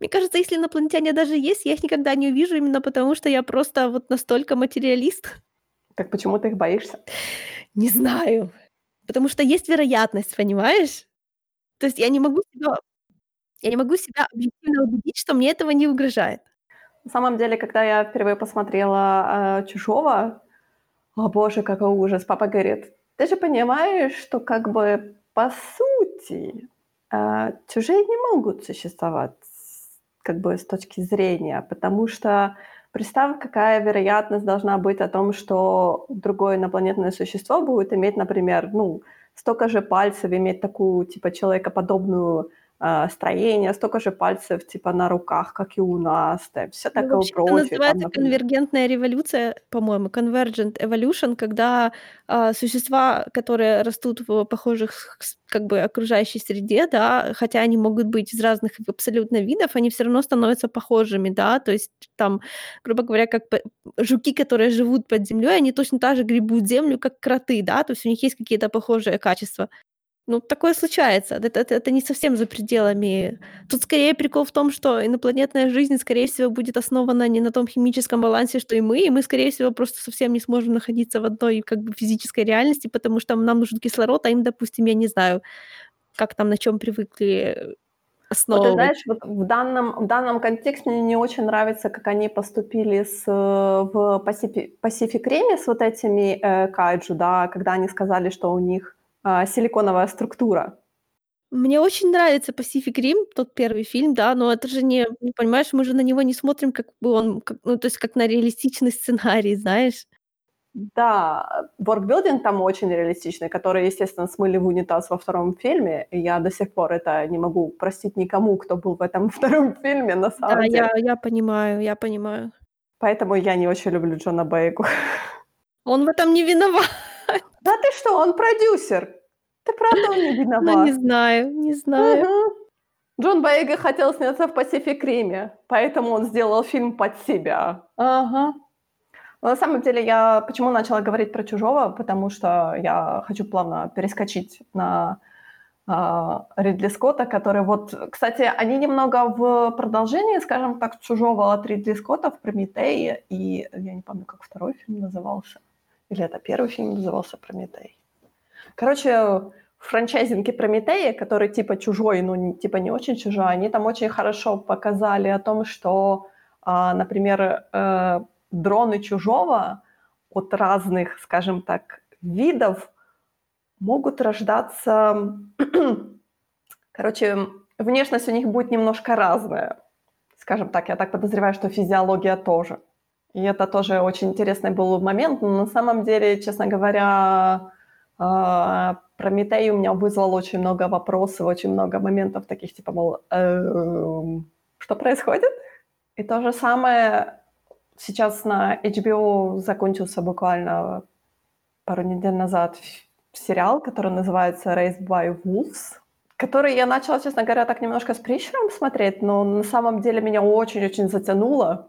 Мне кажется, если инопланетяне даже есть, я их никогда не увижу именно потому, что я просто вот настолько материалист.
Так почему ты их боишься?
Не знаю. Потому что есть вероятность, понимаешь? То есть я не могу себя я не могу себя объективно убедить, что мне этого не угрожает.
На самом деле, когда я впервые посмотрела, э, "Чужого", о боже, какой ужас. Папа говорит: "Ты же понимаешь, что как бы по сути, э, чужие не могут существовать как бы с точки зрения, потому что представь, какая вероятность должна быть о том, что другое инопланетное существо будет иметь, например, ну, столько же пальцев, иметь такую типа человекоподобную строение, столько же пальцев типа на руках, как и у нас, да, всё
Ну,
такое
это
прочее там,
называется
например.
конвергентная революция, по-моему, convergent evolution, когда, а, существа, которые растут в похожих как бы окружающей среде, да, хотя они могут быть из разных абсолютно видов, они всё равно становятся похожими, да. То есть там, грубо говоря, как жуки, которые живут под землёй, они точно так же гребут землю, как кроты, да, то есть у них есть какие-то похожие качества. Ну, такое случается. Это это это не совсем за пределами. Тут скорее прикол в том, что инопланетная жизнь, скорее всего, будет основана не на том химическом балансе, что и мы, и мы, скорее всего, просто совсем не сможем находиться в одной как бы физической реальности, потому что нам нужен кислород, а им, допустим, я не знаю, как там, на чём привыкли, э,
Вот ты знаешь, вот в данном в данном контексте мне не очень нравится, как они поступили с в Пасифи Pacific Rim с вот этими, э, кайджу, да, когда они сказали, что у них, а, силиконовая структура.
Мне очень нравится Pacific Rim, тот 1 фильм, да, но это же не понимаешь, мы же на него не смотрим, как бы он как, ну, то есть как на реалистичный сценарий, знаешь.
Да, world-building там очень реалистичный, который, естественно, смыли в унитаз во 2 фильме. И я до сих пор это не могу простить никому, кто был в этом 2 фильме, на
Да,
самом деле.
я я понимаю, я понимаю.
Поэтому я не очень люблю Джона Бойегу.
Он в этом не виноват.
Да ты что, он продюсер! Ты правда, он не
Ну, не
виноват.
знаю, не знаю.
Мгм. Джон Боега хотел сняться в Pacific Rim, поэтому он сделал фильм под себя. Ага. Но на самом деле я почему начала говорить про "Чужого"? Потому что я хочу плавно перескочить на, а, Ридли Скотта, который вот Кстати, они немного в продолжении, скажем так, "Чужого" от Ридли Скотта в "Прометее", и я не помню, как 2 фильм назывался. Или это 1 фильм назывался "Прометей". Короче, в франчайзинге "Прометея", который типа чужой, но н типа не очень чужой, они там очень хорошо показали о том, что, а, например, э, дроны "Чужого" от разных, скажем так, видов могут рождаться Короче, внешность у них будет немножко разная. Скажем так, я так подозреваю, что физиология тоже. И это тоже очень интересный был момент. Но на самом деле, честно говоря, а, "Прометей" у меня вызвал очень много вопросов, очень много моментов таких, типа, мол, эм, что происходит? И то же самое сейчас на HBO закончился буквально пару недель назад сериал, который называется Raised by Wolves, который я начала, честно говоря, так немножко с прищуром смотреть, но на самом деле меня очень-очень затянуло.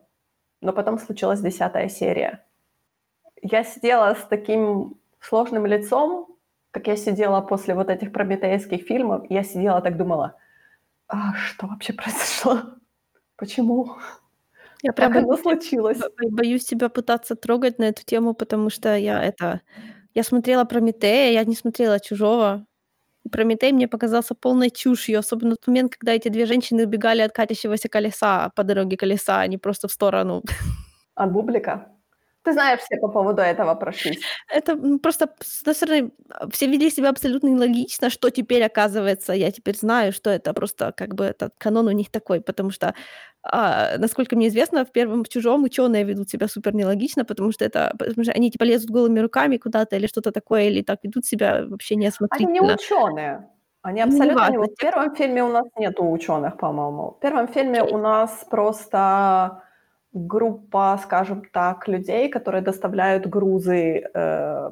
Но потом случилась десятая серия. Я сидела с таким сложным лицом, как я сидела после вот этих прометеевских фильмов, я сидела так думала, а что вообще произошло? Почему?
Я прям
как оно случилось?
боюсь тебя пытаться трогать на эту тему, потому что я это... Я смотрела Прометея, я не смотрела Чужого. Прометей мне показался полной чушью, особенно в момент, когда эти две женщины убегали от катящегося колеса по дороге колеса, а не просто в сторону.
От бублика? Ты знаешь, все по поводу этого прошлись.
Это просто, с одной стороны, все вели себя абсолютно нелогично, что теперь оказывается, я теперь знаю, что это просто как бы этот канон у них такой, потому что, а, насколько мне известно, в первом в чужом ученые ведут себя супер нелогично, потому что это, потому что они типа лезут голыми руками куда-то или что-то такое, или так ведут себя вообще
Они
неосмотрительно.
не ученые. Они абсолютно не... Вот в
кто...
первом фильме у нас нету ученых, по-моему. В первом фильме у нас просто группа, скажем так, людей, которые доставляют грузы э,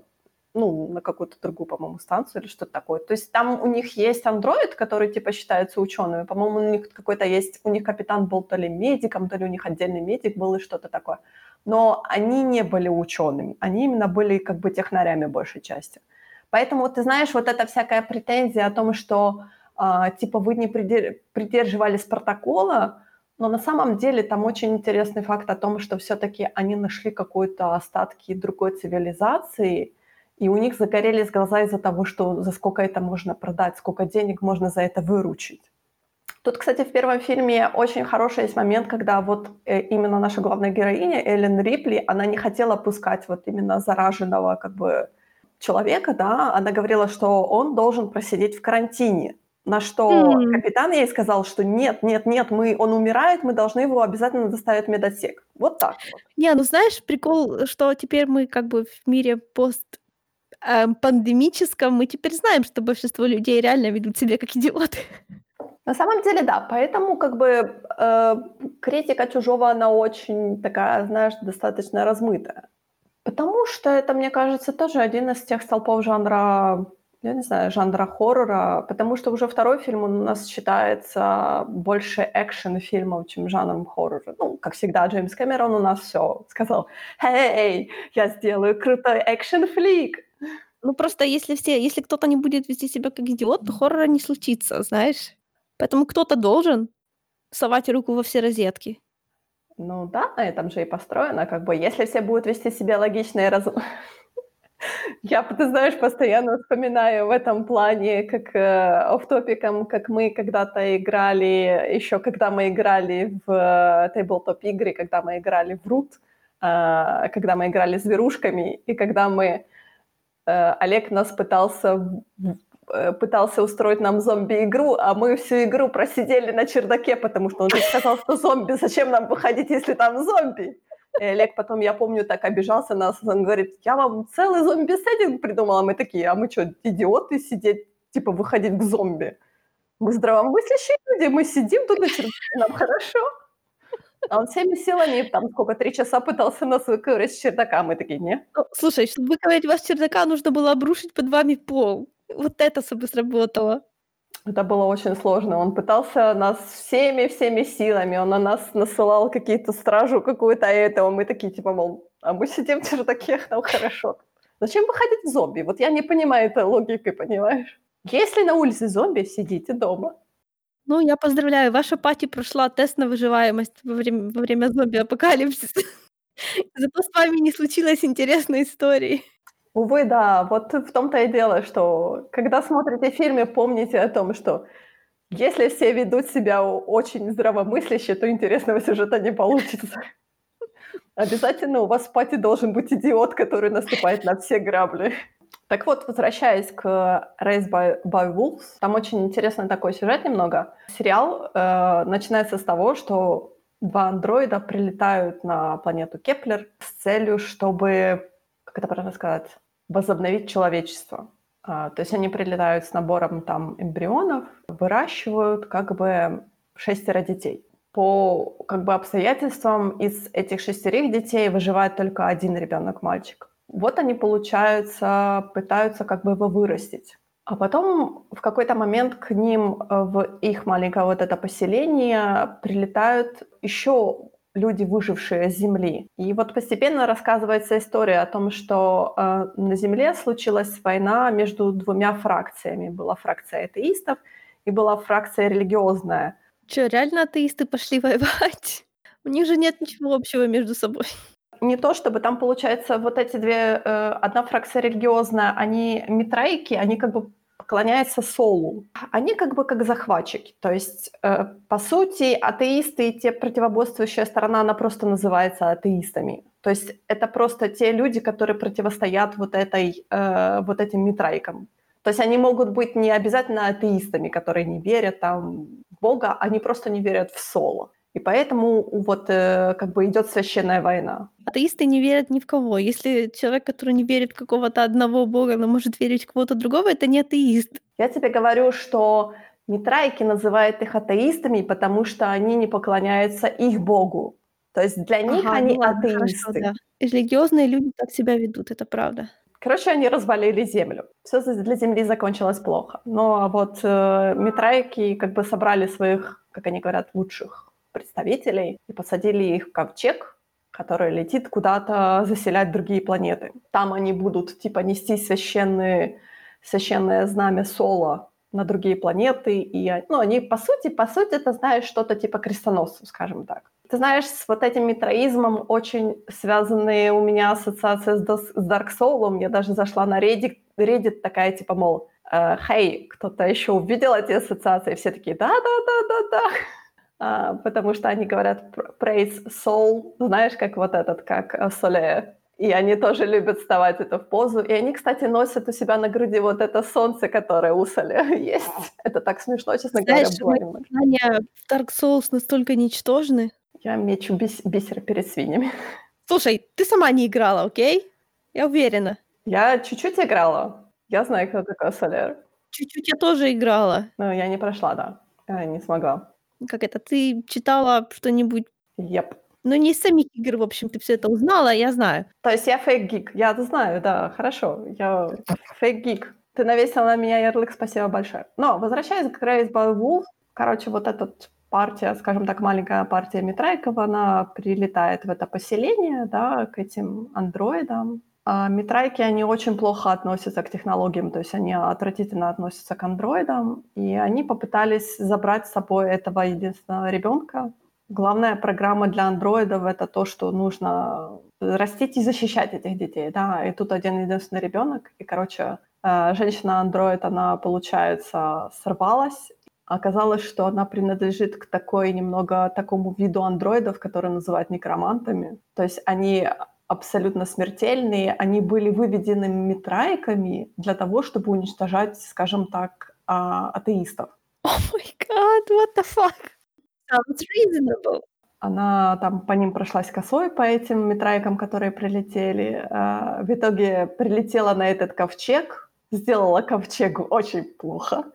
ну, на какую-то другую, по-моему, станцию или что-то такое. То есть там у них есть андроид, который, типа, считается учеными. По-моему, у них какой-то есть, у них капитан был то ли медиком, то ли у них отдельный медик был и что-то такое. Но они не были учеными, они именно были как бы технарями большей части. Поэтому, ты знаешь, вот эта всякая претензия о том, что, э, типа, вы не придерживались протокола, но на самом деле там очень интересный факт о том, что все-таки они нашли какой-то остатки другой цивилизации, и у них загорелись глаза из-за того, что за сколько это можно продать, сколько денег можно за это выручить. Тут, кстати, в первом фильме очень хороший есть момент, когда вот э, именно наша главная героиня, Эллен Рипли, она не хотела пускать вот именно зараженного как бы человека, да, она говорила, что он должен просидеть в карантине. На что
М.
капитан ей сказал, что нет, нет, нет, мы, он умирает, мы должны его обязательно доставить в медотсек. Вот так вот.
Не, ну знаешь, прикол, что теперь мы как бы в мире пост эм, пандемическом, мы теперь знаем, что большинство людей реально ведут себя как идиоты.
На самом деле, да. Поэтому как бы э, критика чужого, она очень такая, знаешь, достаточно размытая. Потому что это, мне кажется, тоже один из тех столпов жанра я не знаю, жанра хоррора, потому что уже второй фильм у нас считается больше экшен-фильмов, чем жанром хоррора. Ну, как всегда, Джеймс Кэмерон у нас все сказал, «Эй, я сделаю крутой экшен-флик!»
Ну, просто если все, если кто-то не будет вести себя как идиот, то хоррора не случится, знаешь. Поэтому кто-то должен совать руку во все розетки.
Ну да, на этом же и построено, как бы, если все будут вести себя логично и разумно. Я, ты знаешь, постоянно вспоминаю в этом плане, как э, офф-топиком, как мы когда-то играли, еще когда мы играли в э, тейблтоп игры, когда мы играли в Root, э, когда мы играли с зверушками, и когда мы... Э, Олег нас пытался пытался устроить нам зомби-игру, а мы всю игру просидели на чердаке, потому что он сказал, что зомби, зачем нам выходить, если там зомби? Олег потом, я помню, так обижался на нас. Он говорит, я вам целый зомби-сеттинг придумала. Мы такие, а мы что, идиоты сидеть, типа, выходить к зомби? Мы здравомыслящие люди, мы сидим тут нам хорошо. А он всеми силами, там, сколько, три часа пытался нас выковырять с чердака. Мы такие, не.
Ну, слушай, чтобы выковырять вас с чердака, нужно было обрушить под вами пол. Вот это бы сработало.
Это было очень сложно. Он пытался нас всеми-всеми силами. Он на нас насылал какие-то стражу какую-то, а этого мы такие, типа, мол, а мы сидим в чердаке, нам хорошо. Зачем выходить в зомби? Вот я не понимаю этой логики, понимаешь? Если на улице зомби, сидите дома.
Ну, я поздравляю, ваша пати прошла тест на выживаемость во время, во время зомби-апокалипсиса. Зато с вами не случилось интересной истории.
Увы, да, вот в том-то и дело, что когда смотрите фильмы, помните о том, что если все ведут себя очень здравомысляще, то интересного сюжета не получится. Обязательно у вас в пати должен быть идиот, который наступает на все грабли. Так вот, возвращаясь к Raised by, by Wolves, там очень интересный такой сюжет немного. Сериал э, начинается с того, что два андроида прилетают на планету Кеплер с целью, чтобы, как это правильно сказать, возобновить человечество. А, то есть они прилетают с набором там эмбрионов, выращивают как бы шестеро детей. по как бы обстоятельствам из этих шестерых детей выживает только один ребенок, мальчик. Вот они, получается, пытаются как бы его вырастить. А потом в какой-то момент к ним в их маленькое вот это поселение прилетают еще люди, выжившие с Земли. И вот постепенно рассказывается история о том, что э, на Земле случилась война между двумя фракциями. Была фракция атеистов и была фракция религиозная.
Что, реально атеисты пошли воевать? У них же нет ничего общего между собой.
Не то чтобы там, получается, вот эти две, э, одна фракция религиозная, они митраики, они как бы поклоняются Солу. Они как бы как захватчики. То есть, э, по сути, атеисты и те противоборствующая сторона, она просто называется атеистами. То есть это просто те люди, которые противостоят вот, этой, э, вот этим митрайкам. То есть они могут быть не обязательно атеистами, которые не верят там, в Бога, они просто не верят в Соло. И поэтому вот э, как бы идет священная война.
Атеисты не верят ни в кого. Если человек, который не верит в какого-то одного бога, но может верить в кого-то другого, это не атеист.
Я тебе говорю, что Митрайки называют их атеистами, потому что они не поклоняются их богу. То есть для них ага, они ну ладно, атеисты. Хорошо, да.
Религиозные люди так себя ведут, это правда.
Короче, они развалили землю. Все для земли закончилось плохо. Но вот э, Митрайки как бы собрали своих, как они говорят, лучших представителей и посадили их в ковчег, который летит куда-то заселять другие планеты. Там они будут типа нести священные, священное знамя Соло на другие планеты. И ну, они, по сути, по сути, это, знаешь, что-то типа крестоносцев, скажем так. Ты знаешь, с вот этим митроизмом очень связанные у меня ассоциации с, с Dark Soul. Я даже зашла на Reddit, Reddit такая, типа, мол, «Хей, кто-то еще увидел эти ассоциации?» Все такие «Да-да-да-да-да». А, потому что они говорят praise soul, знаешь, как вот этот, как э, соле. И они тоже любят вставать это в позу. И они, кстати, носят у себя на груди вот это солнце, которое у Соле есть. Это так смешно, честно
Знаешь, говоря. Знаешь, Dark Souls настолько ничтожны.
Я мечу бис- бисер перед свиньями.
Слушай, ты сама не играла, окей? Я уверена.
Я чуть-чуть играла. Я знаю, кто такой Солер.
Чуть-чуть я тоже играла.
Но я не прошла, да. Я не смогла.
Как это? Ты читала что-нибудь?
Yep.
Ну, не из самих игр, в общем, ты все это узнала, я знаю.
То есть я фейк-гик. Я это знаю, да, хорошо. Я фейк-гик. Ты навесила на меня ярлык, спасибо большое. Но, возвращаясь к Race by Wolf, короче, вот эта партия, скажем так, маленькая партия Митрайкова, она прилетает в это поселение, да, к этим андроидам, а Митрайки, они очень плохо относятся к технологиям, то есть они отвратительно относятся к андроидам, и они попытались забрать с собой этого единственного ребенка. Главная программа для андроидов — это то, что нужно растить и защищать этих детей, да, и тут один единственный ребенок, и, короче, э, женщина-андроид, она, получается, сорвалась, Оказалось, что она принадлежит к такой немного такому виду андроидов, которые называют некромантами. То есть они абсолютно смертельные, они были выведены митрайками для того, чтобы уничтожать, скажем так, а, атеистов.
Oh my God, what the fuck? Sounds reasonable.
Она там по ним прошлась косой, по этим митрайкам, которые прилетели. А, в итоге прилетела на этот ковчег, сделала ковчегу очень плохо.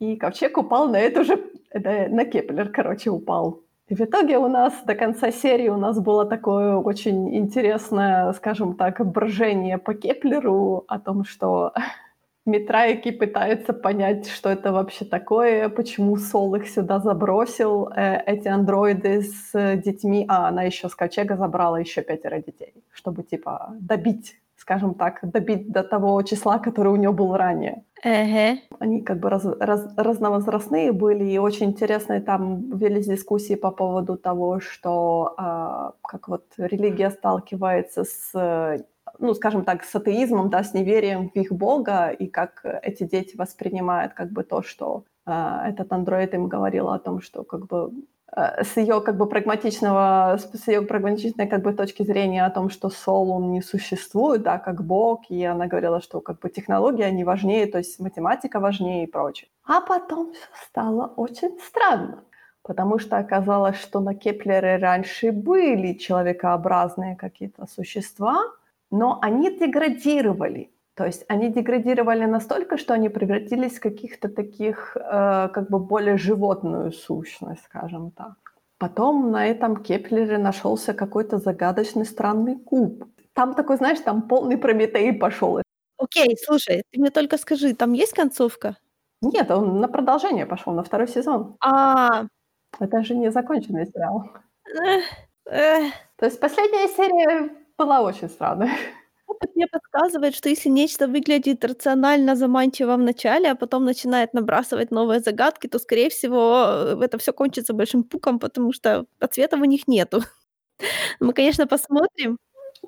И ковчег упал на эту же... На Кеплер, короче, упал. В итоге у нас до конца серии у нас было такое очень интересное, скажем так, брожение по Кеплеру о том, что Митрайки пытаются понять, что это вообще такое, почему Сол их сюда забросил, э, эти андроиды с детьми, а она еще с ковчега забрала еще пятеро детей, чтобы типа добить скажем так, добить до того числа, который у него был ранее.
Uh-huh.
Они как бы раз, раз, разновозрастные были, и очень интересные там велись дискуссии по поводу того, что э, как вот религия сталкивается с ну, скажем так, с атеизмом, да, с неверием в их бога, и как эти дети воспринимают как бы то, что э, этот андроид им говорил о том, что как бы с ее как бы прагматичного, с ее прагматичной как бы точки зрения о том, что Сол, он не существует, да, как бог, и она говорила, что как бы технологии, они важнее, то есть математика важнее и прочее. А потом все стало очень странно, потому что оказалось, что на Кеплере раньше были человекообразные какие-то существа, но они деградировали, то есть они деградировали настолько, что они превратились в каких-то таких, э, как бы более животную сущность, скажем так. Потом на этом Кеплере нашелся какой-то загадочный странный куб. Там такой, знаешь, там полный Прометей пошел.
Окей, слушай, ты мне только скажи, там есть концовка?
Нет, он на продолжение пошел, на второй сезон.
А,
Это же не законченный сериал. То есть последняя серия была очень странной.
Опыт мне подсказывает, что если нечто выглядит рационально заманчиво в начале, а потом начинает набрасывать новые загадки, то, скорее всего, э, это все кончится большим пуком, потому что ответов у них нету. Мы, конечно, посмотрим.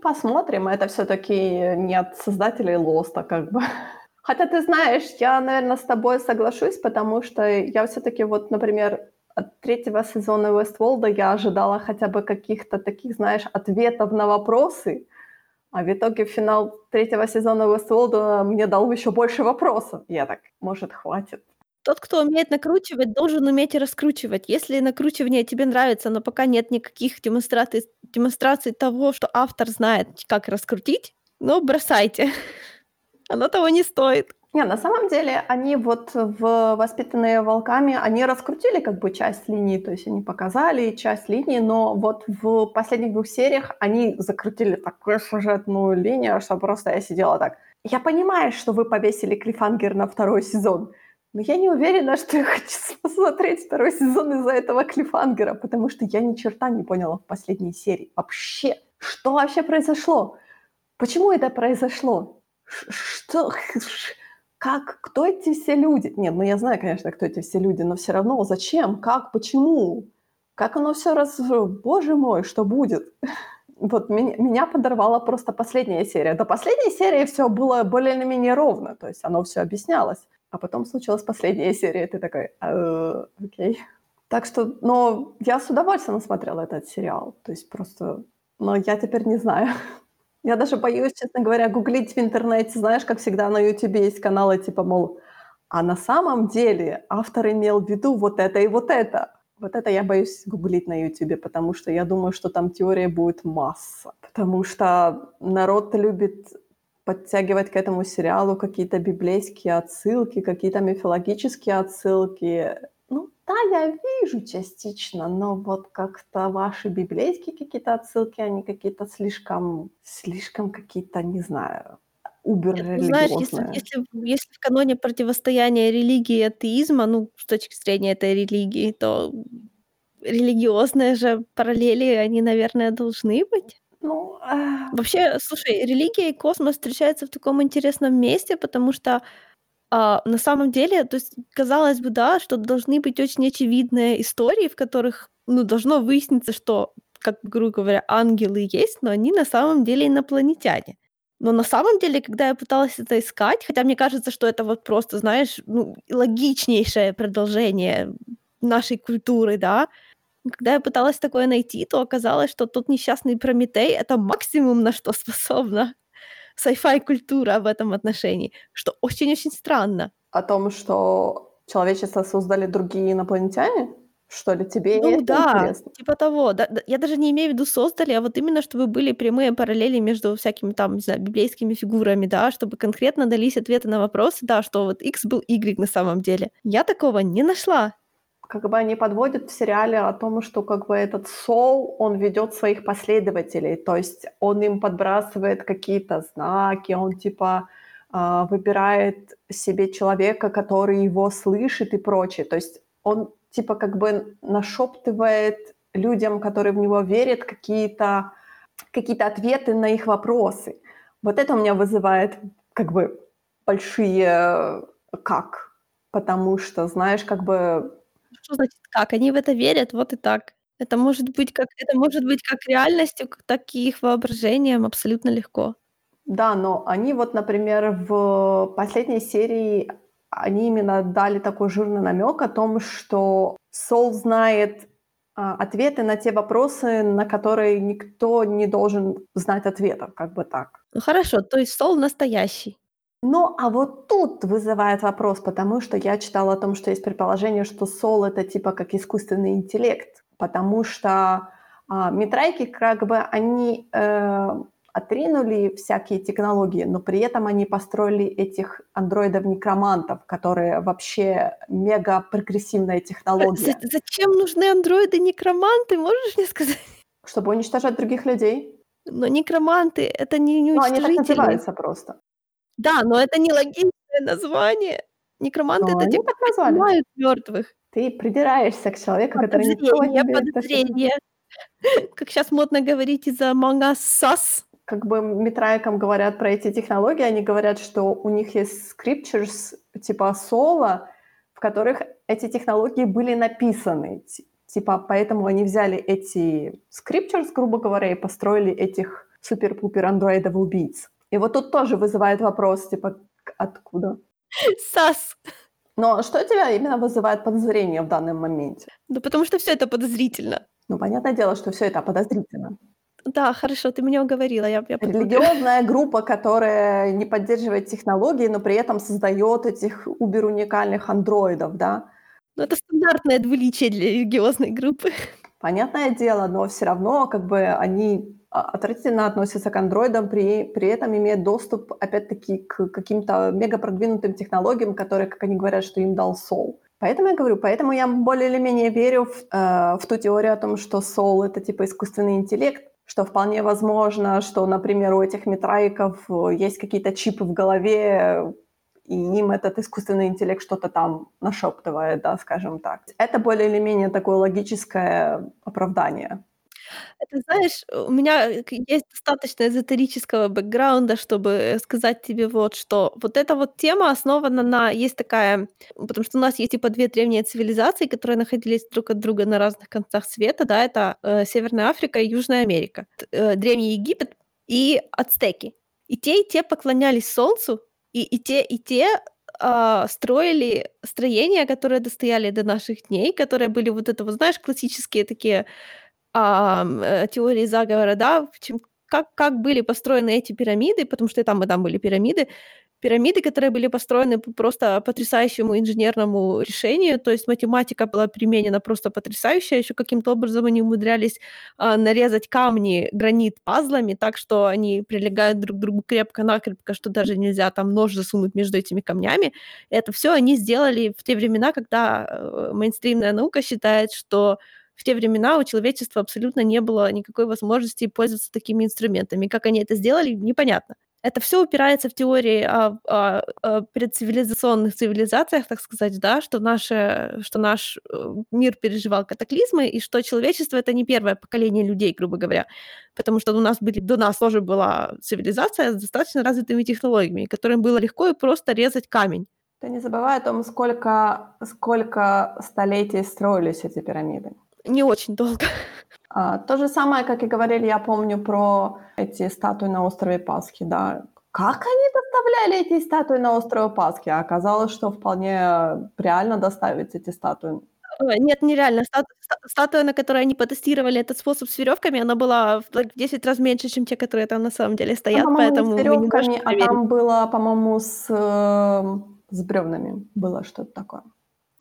Посмотрим, это все-таки не от создателей Лоста, как бы. Хотя ты знаешь, я, наверное, с тобой соглашусь, потому что я все-таки вот, например, от третьего сезона Westworld я ожидала хотя бы каких-то таких, знаешь, ответов на вопросы, а в итоге финал третьего сезона Westworld мне дал еще больше вопросов. Я так, может, хватит.
Тот, кто умеет накручивать, должен уметь и раскручивать. Если накручивание тебе нравится, но пока нет никаких демонстраций, демонстраций того, что автор знает, как раскрутить, ну, бросайте. Оно того не стоит.
Не, на самом деле они вот в «Воспитанные волками», они раскрутили как бы часть линии, то есть они показали часть линии, но вот в последних двух сериях они закрутили такую сюжетную линию, что просто я сидела так. Я понимаю, что вы повесили клифангер на второй сезон, но я не уверена, что я хочу посмотреть второй сезон из-за этого клифангера, потому что я ни черта не поняла в последней серии. Вообще, что вообще произошло? Почему это произошло? Что? Как? Кто эти все люди? Нет, ну я знаю, конечно, кто эти все люди, но все равно зачем? Как? Почему? Как оно все раз... Боже мой, что будет? Вот меня, меня подорвала просто последняя серия. До последней серии все было более-менее ровно, то есть оно все объяснялось. А потом случилась последняя серия, и ты такой, «Э, окей. Так что, но я с удовольствием смотрела этот сериал. То есть просто, но я теперь не знаю. Я даже боюсь, честно говоря, гуглить в интернете. Знаешь, как всегда на Ютубе есть каналы типа, мол, а на самом деле автор имел в виду вот это и вот это. Вот это я боюсь гуглить на Ютубе, потому что я думаю, что там теория будет масса. Потому что народ любит подтягивать к этому сериалу какие-то библейские отсылки, какие-то мифологические отсылки. Да, я вижу частично, но вот как-то ваши библейские какие-то отсылки, они какие-то слишком, слишком какие-то, не знаю,
Нет, ну, знаешь, если, если, если в каноне противостояния религии и атеизма, ну, с точки зрения этой религии, то религиозные же параллели, они, наверное, должны быть.
Ну, а,
Вообще, слушай, религия и космос встречаются в таком интересном месте, потому что а, на самом деле, то есть, казалось бы, да, что должны быть очень очевидные истории, в которых, ну, должно выясниться, что, как, грубо говоря, ангелы есть, но они на самом деле инопланетяне. Но на самом деле, когда я пыталась это искать, хотя мне кажется, что это вот просто, знаешь, ну, логичнейшее продолжение нашей культуры, да, когда я пыталась такое найти, то оказалось, что тот несчастный Прометей- это максимум, на что способна sci-fi культура в этом отношении, что очень-очень странно.
о том, что человечество создали другие инопланетяне? Что ли, тебе
Ну
это
да,
интересно?
типа того. Да, да, я даже не имею в виду создали, а вот именно чтобы были прямые параллели между всякими там, не знаю, библейскими фигурами, да, чтобы конкретно дались ответы на вопросы, да, что вот X был Y на самом деле. Я такого не нашла.
Как бы они подводят в сериале о том, что как бы этот Сол, он ведет своих последователей, то есть он им подбрасывает какие-то знаки, он типа а, выбирает себе человека, который его слышит и прочее. То есть он типа как бы нашептывает людям, которые в него верят, какие-то какие ответы на их вопросы. Вот это у меня вызывает как бы большие э, как, потому что, знаешь, как бы
Что значит как? Они в это верят, вот и так. Это может быть как это может быть как реальностью, так и их воображением абсолютно легко.
Да, но они вот, например, в последней серии они именно дали такой жирный намек о том, что Сол знает а, ответы на те вопросы, на которые никто не должен знать ответов, как бы так.
Ну хорошо, то есть Сол настоящий.
Ну, а вот тут вызывает вопрос, потому что я читала о том, что есть предположение, что Сол это типа как искусственный интеллект, потому что а, метрайки как бы они э, отринули всякие технологии, но при этом они построили этих андроидов-некромантов, которые вообще мега прогрессивная технология.
Зачем нужны андроиды-некроманты, можешь мне сказать?
Чтобы уничтожать других людей.
Но некроманты — это не, не
Ну, они так называются просто.
Да, но это не логичное название. Некроманты
Но
это те, кто поднимают мертвых.
Ты придираешься к человеку, который не
Подозрение. Как сейчас модно говорить из-за Us sus.
Как бы метраикам говорят про эти технологии, они говорят, что у них есть scriptures типа соло, в которых эти технологии были написаны. Типа, поэтому они взяли эти scriptures, грубо говоря, и построили этих супер-пупер андроидов-убийц. И вот тут тоже вызывает вопрос, типа, откуда?
Сас.
Но что тебя именно вызывает подозрение в данном моменте?
Ну, потому что все это подозрительно.
Ну, понятное дело, что все это подозрительно.
Да, хорошо, ты меня уговорила. Я, я.
Религиозная группа, которая не поддерживает технологии, но при этом создает этих убер-уникальных андроидов, да?
Ну, это стандартное двуличие для религиозной группы.
Понятное дело, но все равно как бы они а, отвратительно относятся к андроидам, при, при этом имеют доступ, опять-таки, к каким-то мега продвинутым технологиям, которые, как они говорят, что им дал Сол. Поэтому я говорю, поэтому я более или менее верю в, э, в ту теорию о том, что Сол — это типа искусственный интеллект, что вполне возможно, что, например, у этих метраиков э, есть какие-то чипы в голове, и им этот искусственный интеллект что-то там нашептывает, да, скажем так. Это более или менее такое логическое оправдание.
Это, знаешь, у меня э, есть достаточно эзотерического бэкграунда, чтобы сказать тебе вот что. Вот эта вот тема основана на... Есть такая... Потому что у нас есть типа две древние цивилизации, которые находились друг от друга на разных концах света, да, это э, Северная Африка и Южная Америка. Э, Древний Египет и ацтеки. И те, и те поклонялись Солнцу, и, и те, и те а, строили строения, которые достояли до наших дней, которые были вот это, вот знаешь, классические такие ам, э, теории заговора, да, чем, как, как были построены эти пирамиды, потому что там, и там были пирамиды, пирамиды, которые были построены по просто потрясающему инженерному решению, то есть математика была применена просто потрясающая, еще каким-то образом они умудрялись а, нарезать камни, гранит пазлами, так что они прилегают друг к другу крепко-накрепко, что даже нельзя там нож засунуть между этими камнями. Это все они сделали в те времена, когда э, мейнстримная наука считает, что в те времена у человечества абсолютно не было никакой возможности пользоваться такими инструментами. Как они это сделали, непонятно. Это все упирается в теории о, о- о предцивилизационных цивилизациях, так сказать, да, что, наше, что наш э, мир переживал катаклизмы, и что человечество — это не первое поколение людей, грубо говоря, потому что у нас были, до нас тоже была цивилизация с достаточно развитыми технологиями, которым было легко и просто резать камень.
Ты не забывай о том, сколько, сколько столетий строились эти пирамиды.
Не очень долго.
А, то же самое, как и говорили, я помню про эти статуи на острове Пасхи, да. Как они доставляли эти статуи на острове Пасхи? А оказалось, что вполне реально доставить эти статуи.
Ой, нет, нереально. Стат ста статуя, на которой они потестировали этот способ с веревками, она была в like, в 10 раз меньше, чем те, которые там на самом деле
Там,
стоят,
не
поэтому
с
не
веревками, а там было, по-моему, с, э, с бревнами было что-то такое.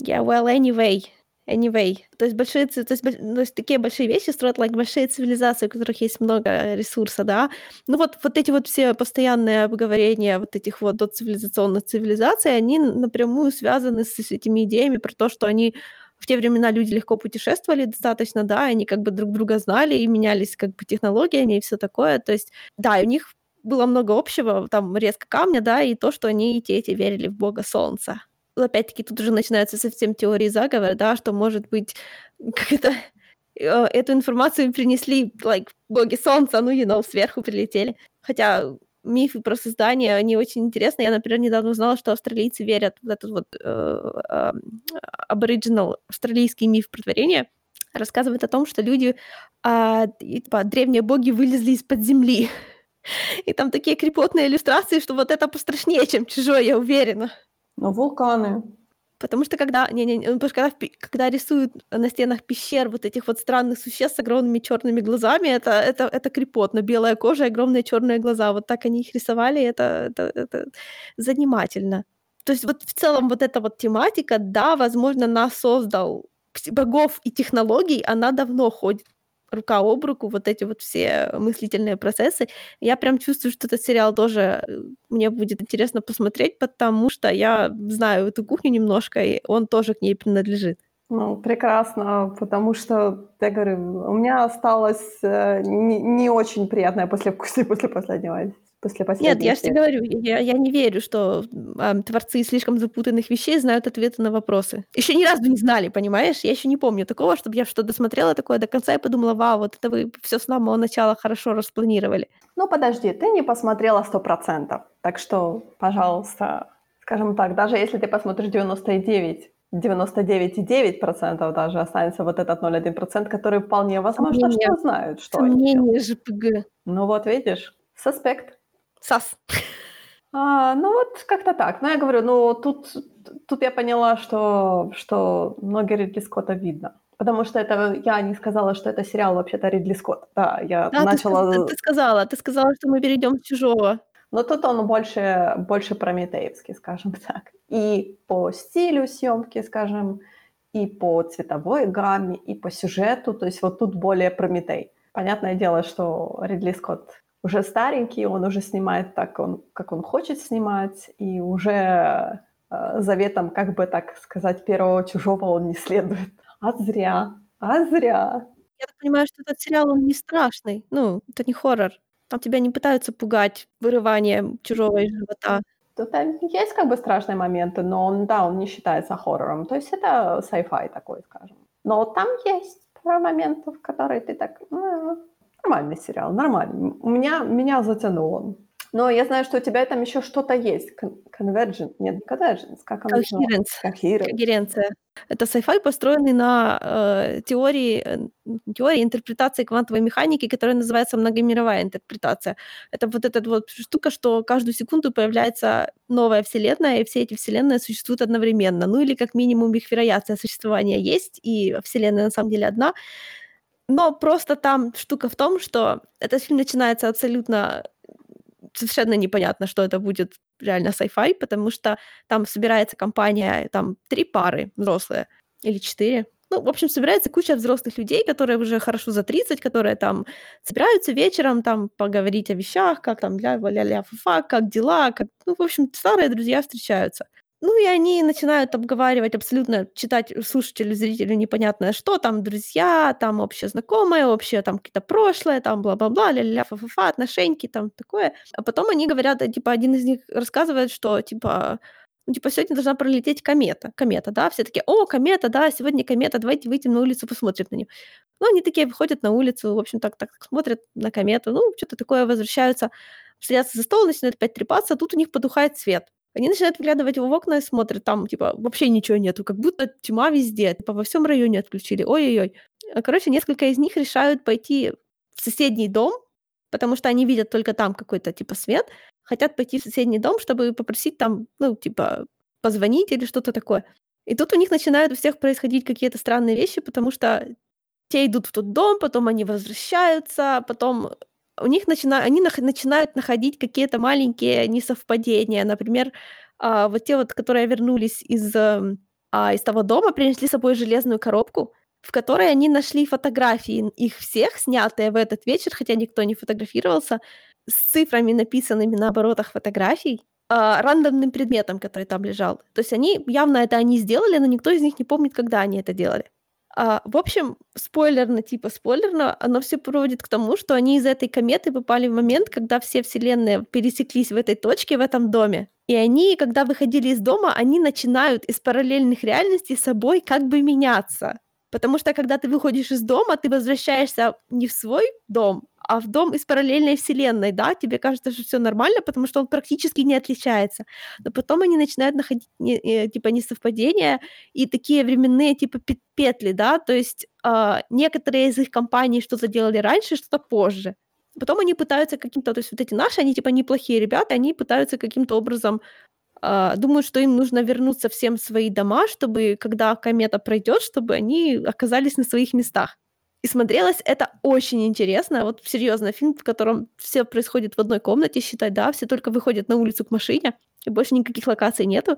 Yeah, well, anyway. Anyway. То есть большие то есть боль то есть такие большие вещи строят, like, большие цивилизации, у которых есть много ресурса, да. Ну вот вот эти вот все постоянные обговорения вот этих вот доцивилизационных цивилизаций, они напрямую связаны с с этими идеями про то, что они в те времена люди легко путешествовали достаточно, да, они как бы друг друга знали и менялись как бы технологиями и все такое. То есть, да, у них было много общего, там резко камня, да, и то, что они и те, и те верили в бога солнца. Опять-таки, тут уже начинаются совсем теории заговора, да, что, может быть, как это, э, эту информацию принесли, like, боги солнца, ну, you know, сверху прилетели. Хотя мифы про создание, они очень интересны. Я, например, недавно узнала, что австралийцы верят в этот вот э, ам, абориджинал, австралийский миф про творение, рассказывает о том, что люди, и, типа, древние боги вылезли из-под земли. И там такие крепотные иллюстрации, что вот это пострашнее, чем чужое, я уверена.
Но вулканы.
Потому что когда, не, не, не, потому что когда, когда рисуют на стенах пещер вот этих вот странных существ с огромными черными глазами, это, это, это крепотно. Белая кожа и огромные черные глаза. Вот так они их рисовали, это, это, это занимательно. То есть вот в целом вот эта вот тематика, да, возможно, нас создал богов и технологий, она давно ходит рука об руку вот эти вот все мыслительные процессы. Я прям чувствую, что этот сериал тоже э, мне будет интересно посмотреть, потому что я знаю эту кухню немножко, и он тоже к ней принадлежит.
Ну, прекрасно, потому что, я говорю, у меня осталось э, не, не очень приятное послевкусие после последнего после последней
Нет, я же тебе говорю, я, я не верю, что э, творцы слишком запутанных вещей знают ответы на вопросы. Еще ни разу не знали, понимаешь? Я еще не помню такого, чтобы я что-то досмотрела такое до конца и подумала, вау, вот это вы все с самого начала хорошо распланировали.
Ну, подожди, ты не посмотрела сто процентов, так что, пожалуйста, скажем так, даже если ты посмотришь 99, 99,9% даже останется вот этот 0,1%, который вполне возможно, Сомнение. что знают, что
Сомнение ЖПГ.
Ну вот видишь, суспект.
САС.
А, ну вот как-то так. Но я говорю, ну тут, тут я поняла, что, что многие Ридли Скотта видно. Потому что это я не сказала, что это сериал вообще-то Ридли Скотт. Да, я
да,
начала...
Ты, ты, ты сказала, ты сказала, что мы перейдем с чужого.
Но тут он больше, больше прометеевский, скажем так. И по стилю съемки, скажем, и по цветовой гамме, и по сюжету. То есть вот тут более Прометей. Понятное дело, что Ридли Скотт уже старенький, он уже снимает так, он, как он хочет снимать, и уже э, заветом, как бы так сказать, первого чужого он не следует. А зря, а зря.
Я так понимаю, что этот сериал, он не страшный. Ну, это не хоррор. Там тебя не пытаются пугать вырыванием чужого из живота.
Тут есть как бы страшные моменты, но он, да, он не считается хоррором. То есть это sci-fi такой, скажем. Но там есть пару моментов, которые ты так... Нормальный сериал, нормальный. У меня, меня затянул он. Но я знаю, что у тебя там еще что-то есть. Convergent, нет, не Convergence, как оно
Coherence. Coherence. Когеренция. Это sci-fi, построенный на э, теории, э, теории интерпретации квантовой механики, которая называется многомировая интерпретация. Это вот эта вот штука, что каждую секунду появляется новая вселенная, и все эти вселенные существуют одновременно. Ну или как минимум их вероятность существования есть, и вселенная на самом деле одна. Но просто там штука в том, что этот фильм начинается абсолютно совершенно непонятно, что это будет реально sci-fi, потому что там собирается компания, там три пары взрослые или четыре. Ну, в общем, собирается куча взрослых людей, которые уже хорошо за 30, которые там собираются вечером там поговорить о вещах, как там ля-ля-ля, фа как дела, как... Ну, в общем, старые друзья встречаются. Ну, и они начинают обговаривать абсолютно, читать слушателю, зрителю непонятное что, там друзья, там общее знакомое, общее там какие-то прошлое, там бла-бла-бла, ля-ля-ля, фа-фа-фа, отношеньки, там такое. А потом они говорят, э, типа, один из них рассказывает, что, типа, ну, типа, сегодня должна пролететь комета. Комета, да? Все такие, о, комета, да, сегодня комета, давайте выйдем на улицу, посмотрим на нее. Ну, они такие выходят на улицу, в общем, так, так смотрят на комету, ну, что-то такое, возвращаются, садятся за стол, начинают опять трепаться, а тут у них потухает свет. Они начинают выглядывать в окна и смотрят, там, типа, вообще ничего нету, как будто тьма везде, типа, во всем районе отключили, ой-ой-ой. А, короче, несколько из них решают пойти в соседний дом, потому что они видят только там какой-то, типа, свет, хотят пойти в соседний дом, чтобы попросить там, ну, типа, позвонить или что-то такое. И тут у них начинают у всех происходить какие-то странные вещи, потому что те идут в тот дом, потом они возвращаются, потом у них начина... они нах... начинают находить какие-то маленькие несовпадения. Например, а, вот те вот, которые вернулись из, эм, а, из того дома, принесли с собой железную коробку, в которой они нашли фотографии их всех, снятые в этот вечер, хотя никто не фотографировался, с цифрами, написанными на оборотах фотографий, а, рандомным предметом, который там лежал. То есть они, явно это они сделали, но никто из них не помнит, когда они это делали. А, в общем, спойлерно, типа спойлерно, оно все приводит к тому, что они из этой кометы попали в момент, когда все вселенные пересеклись в этой точке, в этом доме. И они, когда выходили из дома, они начинают из параллельных реальностей собой как бы меняться. Потому что когда ты выходишь из дома, ты возвращаешься не в свой дом, а в дом из параллельной вселенной, да, тебе кажется, что все нормально, потому что он практически не отличается. Но потом они начинают находить не, э, типа несовпадения и такие временные типа петли, да, то есть э, некоторые из их компаний что-то делали раньше, что-то позже. Потом они пытаются каким-то, то есть вот эти наши, они типа неплохие ребята, они пытаются каким-то образом Uh, думают, что им нужно вернуться всем в свои дома, чтобы, когда комета пройдет, чтобы они оказались на своих местах. И смотрелось это очень интересно. Вот серьезно, фильм, в котором все происходит в одной комнате, считай, да, все только выходят на улицу к машине, и больше никаких локаций нету.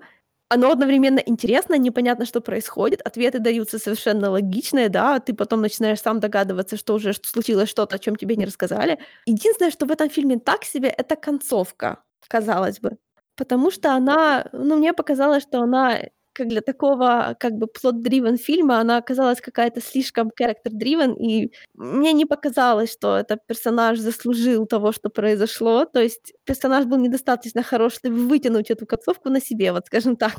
оно одновременно интересно, непонятно, что происходит, ответы даются совершенно логичные, да, ты потом начинаешь сам догадываться, что уже случилось что-то, о чем тебе не рассказали. Единственное, что в этом фильме так себе, это концовка, казалось бы. Потому что она, ну, мне показалось, что она как для такого как бы плот-дривен фильма она оказалась какая-то слишком character-driven, и мне не показалось, что этот персонаж заслужил того, что произошло. То есть персонаж был недостаточно хорош, чтобы вытянуть эту концовку на себе, вот скажем так.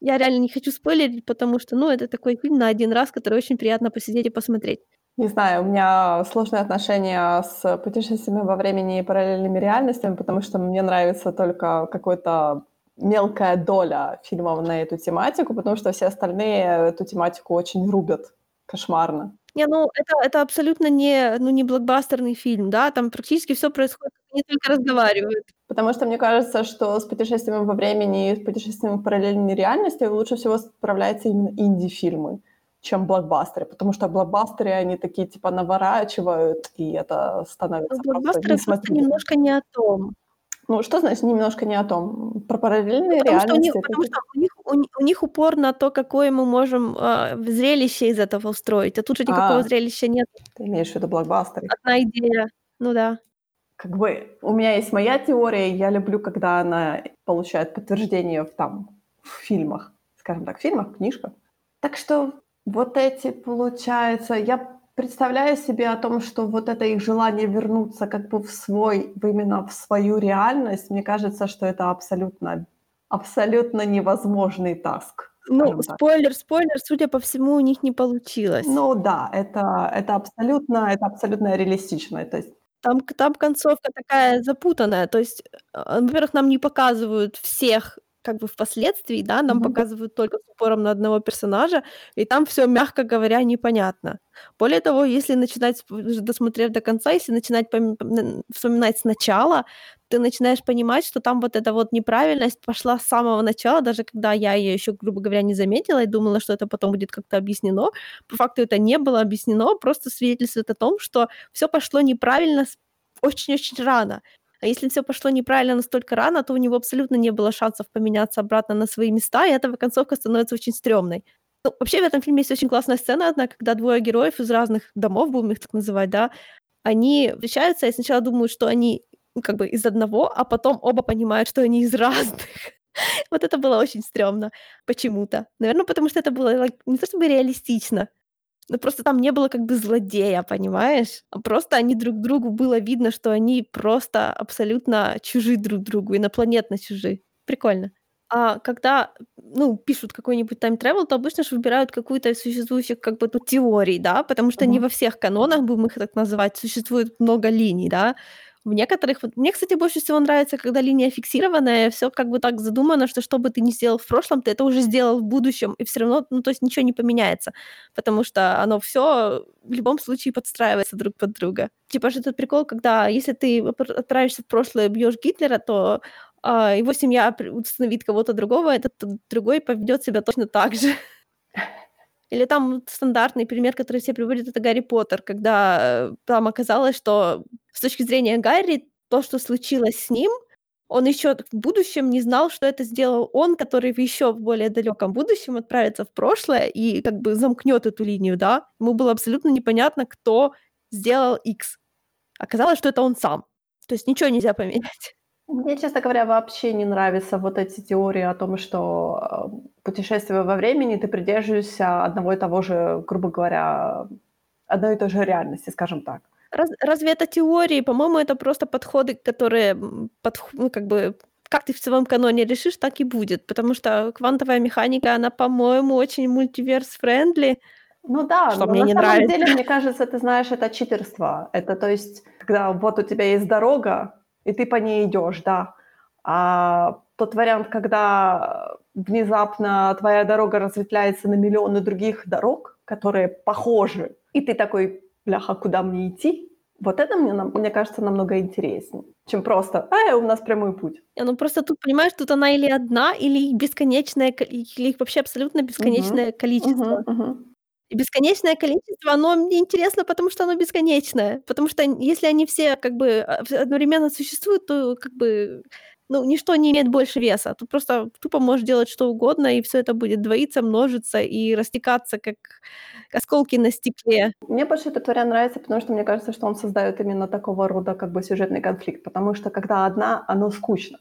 Я реально не хочу спойлерить, потому что, ну, это такой фильм на один раз, который очень приятно посидеть и посмотреть.
Не знаю, у меня сложные отношения с путешествиями во времени и параллельными реальностями, потому что мне нравится только какой-то мелкая доля фильмов на эту тематику, потому что все остальные эту тематику очень рубят кошмарно.
Не, ну это, это абсолютно не, ну, не блокбастерный фильм, да, там практически все происходит, они только разговаривают.
Потому что мне кажется, что с путешествием во времени и с путешествием в параллельной реальности лучше всего справляются именно инди-фильмы, чем блокбастеры, потому что блокбастеры, они такие типа наворачивают, и это становится
ну, блокбастеры просто немножко не о том.
Ну, что значит немножко не о том? Про параллельные
потому
реальности? Что
у них, потому что у них, у, у них упор на то, какое мы можем э, зрелище из этого устроить, а тут же никакого а, зрелища нет.
Ты имеешь в виду блокбастеры?
Одна идея, ну да.
Как бы у меня есть моя теория, я люблю, когда она получает подтверждение в, там, в фильмах, скажем так, в фильмах, книжках. Так что вот эти, получается, я представляю себе о том, что вот это их желание вернуться как бы в свой, именно в свою реальность, мне кажется, что это абсолютно, абсолютно невозможный таск.
Ну, спойлер, спойлер, судя по всему, у них не получилось.
Ну да, это, это абсолютно, это абсолютно реалистично. То есть
там, там концовка такая запутанная. То есть, э, во-первых, нам не показывают всех как бы впоследствии, да, нам mm-hmm. показывают только с упором на одного персонажа, и там все, мягко говоря, непонятно. Более того, если начинать, досмотрев до конца, если начинать пом- вспоминать сначала, ты начинаешь понимать, что там вот эта вот неправильность пошла с самого начала, даже когда я ее еще, грубо говоря, не заметила и думала, что это потом будет как-то объяснено. По факту это не было объяснено, просто свидетельствует о том, что все пошло неправильно очень-очень рано. А если все пошло неправильно настолько рано, то у него абсолютно не было шансов поменяться обратно на свои места, и эта концовка становится очень стрёмной. Ну, вообще в этом фильме есть очень классная сцена одна, когда двое героев из разных домов, будем их так называть, да, они встречаются и сначала думают, что они ну, как бы из одного, а потом оба понимают, что они из разных. вот это было очень стрёмно почему-то. Наверное, потому что это было не то чтобы реалистично, ну, просто там не было как бы злодея, понимаешь? А просто они друг другу было видно, что они просто абсолютно чужие друг другу, инопланетно чужие. Прикольно. А когда, ну, пишут какой-нибудь тайм-тревел, то обычно же выбирают какую-то из существующих как бы тут теорий, да, потому что uh-huh. не во всех канонах, будем их так называть, существует много линий, да. В некоторых... Вот, мне, кстати, больше всего нравится, когда линия фиксированная, все как бы так задумано, что что бы ты ни сделал в прошлом, ты это уже сделал в будущем, и все равно, ну, то есть ничего не поменяется, потому что оно все в любом случае подстраивается друг под друга. Типа же этот прикол, когда если ты отправишься в прошлое, бьешь Гитлера, то а, его семья установит кого-то другого, этот другой поведет себя точно так же. Или там стандартный пример, который все приводят, это Гарри Поттер, когда э, там оказалось, что с точки зрения Гарри, то, что случилось с ним, он еще в будущем не знал, что это сделал он, который в еще более далеком будущем отправится в прошлое и как бы замкнет эту линию, да. Ему было абсолютно непонятно, кто сделал X. Оказалось, что это он сам. То есть ничего нельзя поменять.
Мне, честно говоря, вообще не нравятся вот эти теории о том, что э, путешествие во времени, ты придерживаешься одного и того же, грубо говоря, одной и той же реальности, скажем так.
Раз, разве это теории? По-моему, это просто подходы, которые под, ну, как бы как ты в своем каноне решишь, так и будет. Потому что квантовая механика, она, по-моему, очень мультиверс-френдли.
Ну да, что но мне на не самом нравится. деле, мне кажется, ты знаешь, это читерство. Это то есть, когда вот у тебя есть дорога, и ты по ней идешь, да. А тот вариант, когда внезапно твоя дорога разветвляется на миллионы других дорог, которые похожи, и ты такой, бляха, куда мне идти? Вот это мне, мне кажется, намного интереснее, чем просто, а, у нас прямой путь.
Не, ну просто тут, понимаешь, тут она или одна, или бесконечное, или их вообще абсолютно бесконечное uh-huh. количество. Uh-huh, uh-huh. И бесконечное количество, оно мне интересно, потому что оно бесконечное. Потому что если они все как бы а, одновременно существуют, то как бы ну, ничто не имеет больше веса. Тут просто тупо можешь делать что угодно, и все это будет двоиться, множиться и растекаться, как осколки на стекле.
Мне больше этот вариант нравится, потому что мне кажется, что он создает именно такого рода как бы сюжетный конфликт, потому что когда одна, оно скучно.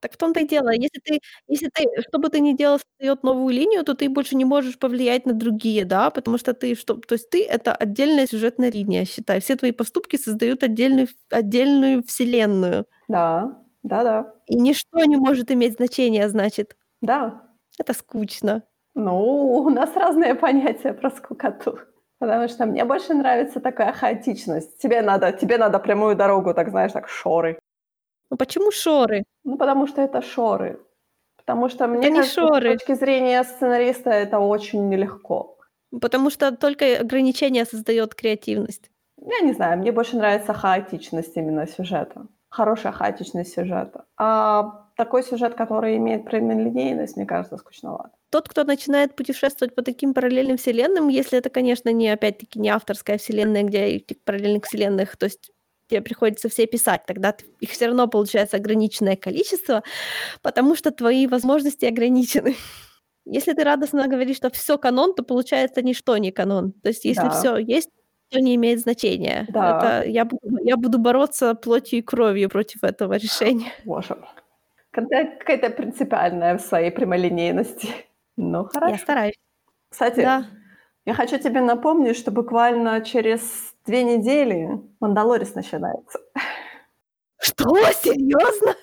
Так в том-то и дело. Если ты если ты, что бы ты ни делал, создаёт новую линию, то ты больше не можешь повлиять на другие, да, потому что ты что то есть ты- это отдельная сюжетная линия, считай. Все твои поступки создают отдельную отдельную вселенную.
Да, да-да.
И ничто не может иметь значения, значит.
Да.
Это скучно.
Ну, у нас разные понятия про скукоту. Потому что мне больше нравится такая хаотичность. Тебе надо тебе надо прямую дорогу, так знаешь, так шоры.
Ну почему шоры?
Ну, потому что это шоры. Потому что, мне
Это не
кажется, с
шоры.
точки зрения сценариста это очень нелегко.
Потому что только ограничение создаёт креативность.
Я не знаю, мне больше нравится хаотичность именно сюжета. Хорошая хаотичность сюжета. А такой сюжет, который имеет прямолинейность, мне кажется, скучновато.
Тот, кто начинает путешествовать по таким параллельным вселенным, если это, конечно, не опять-таки не авторская вселенная, где этих параллельных вселенных, то есть тебе приходится все писать, тогда их всё равно получается ограниченное количество, потому что твои возможности ограничены. Если ты радостно говоришь, что всё канон, то получается ничто не канон. То есть если
Да.
всё есть, то не имеет значения.
Да.
Это я буду я буду бороться плотью и кровью против этого решения.
Боже. Какая-то принципиальная в своей прямолинейности. Ну, хорошо.
Я стараюсь.
Кстати,
Да.
я хочу тебе напомнить, что буквально через 2 недели "Мандалорец" начинается.
Что, серьёзно?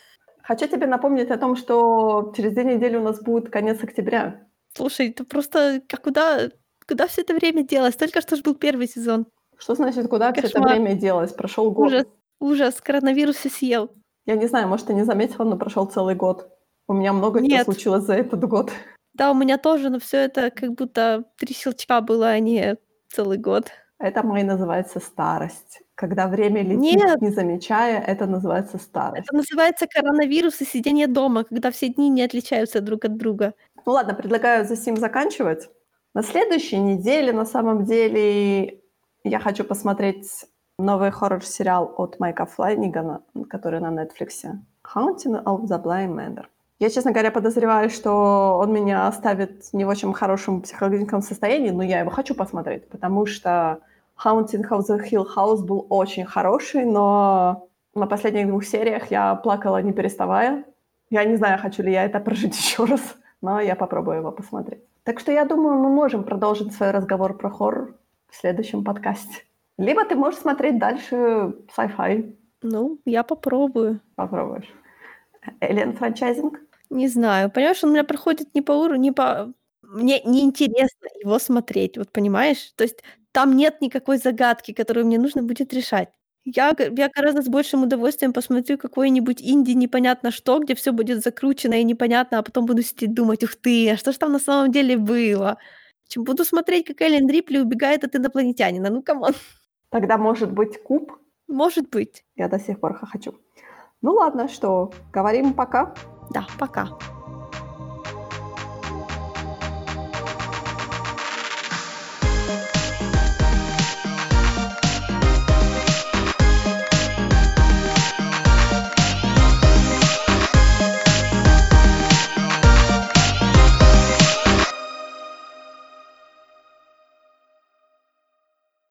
Хочу тебе напомнить о том, что через 2 недели у нас будет конец октября.
Слушай, это просто а куда куда всё это время делось? Только что ж был 1 сезон.
Что значит, куда всё это
Кошмар.
время делось? Прошёл год.
Ужас, ужас, коронавирус всё съел.
Я не знаю, может, ты не заметила, но прошёл целый год. У меня много чего
Нет.
случилось за этот год.
Да, у меня тоже, но всё это как будто 3 щелчка было, а не целый год.
Это, Мэй, называется старость. Когда время летит,
Нет.
не замечая, это называется старость.
Это называется коронавирус и сидение дома, когда все дни не отличаются друг от друга.
Ну ладно, предлагаю за сим заканчивать. На следующей неделе, на самом деле, я хочу посмотреть новый хоррор-сериал от Майка Фланнигана, который на "Нетфликсе", "Haunting of the Bly Manor". Я, честно говоря, подозреваю, что он меня оставит не в очень хорошем психологическом состоянии, но я его хочу посмотреть, потому что "Haunting of the Hill House" был очень хороший, но на последних 2 сериях я плакала не переставая. Я не знаю, хочу ли я это прожить ещё раз, но я попробую его посмотреть. Так что я думаю, мы можем продолжить свой разговор про хоррор в следующем подкасте. Либо ты можешь смотреть дальше sci-fi.
Ну, я попробую.
Попробуешь. Alien франчайзинг?
Не знаю. Понимаешь, он у меня проходит не по уровню, не по мне неинтересно его смотреть, вот понимаешь? То есть там нет никакой загадки, которую мне нужно будет решать. Я г я гораздо с большим удовольствием посмотрю какой-нибудь инди непонятно что, где всё будет закручено и непонятно, а потом буду сидеть думать: "Ух ты, а что ж там на самом деле было?" Чем буду смотреть, как Эллен Рипли убегает от инопланетянина. Ну, come on.
Тогда, может быть, "Куб"?
Может быть.
Я до сих пор хохочу. Ну ладно, что, говорим пока?
Да, пока.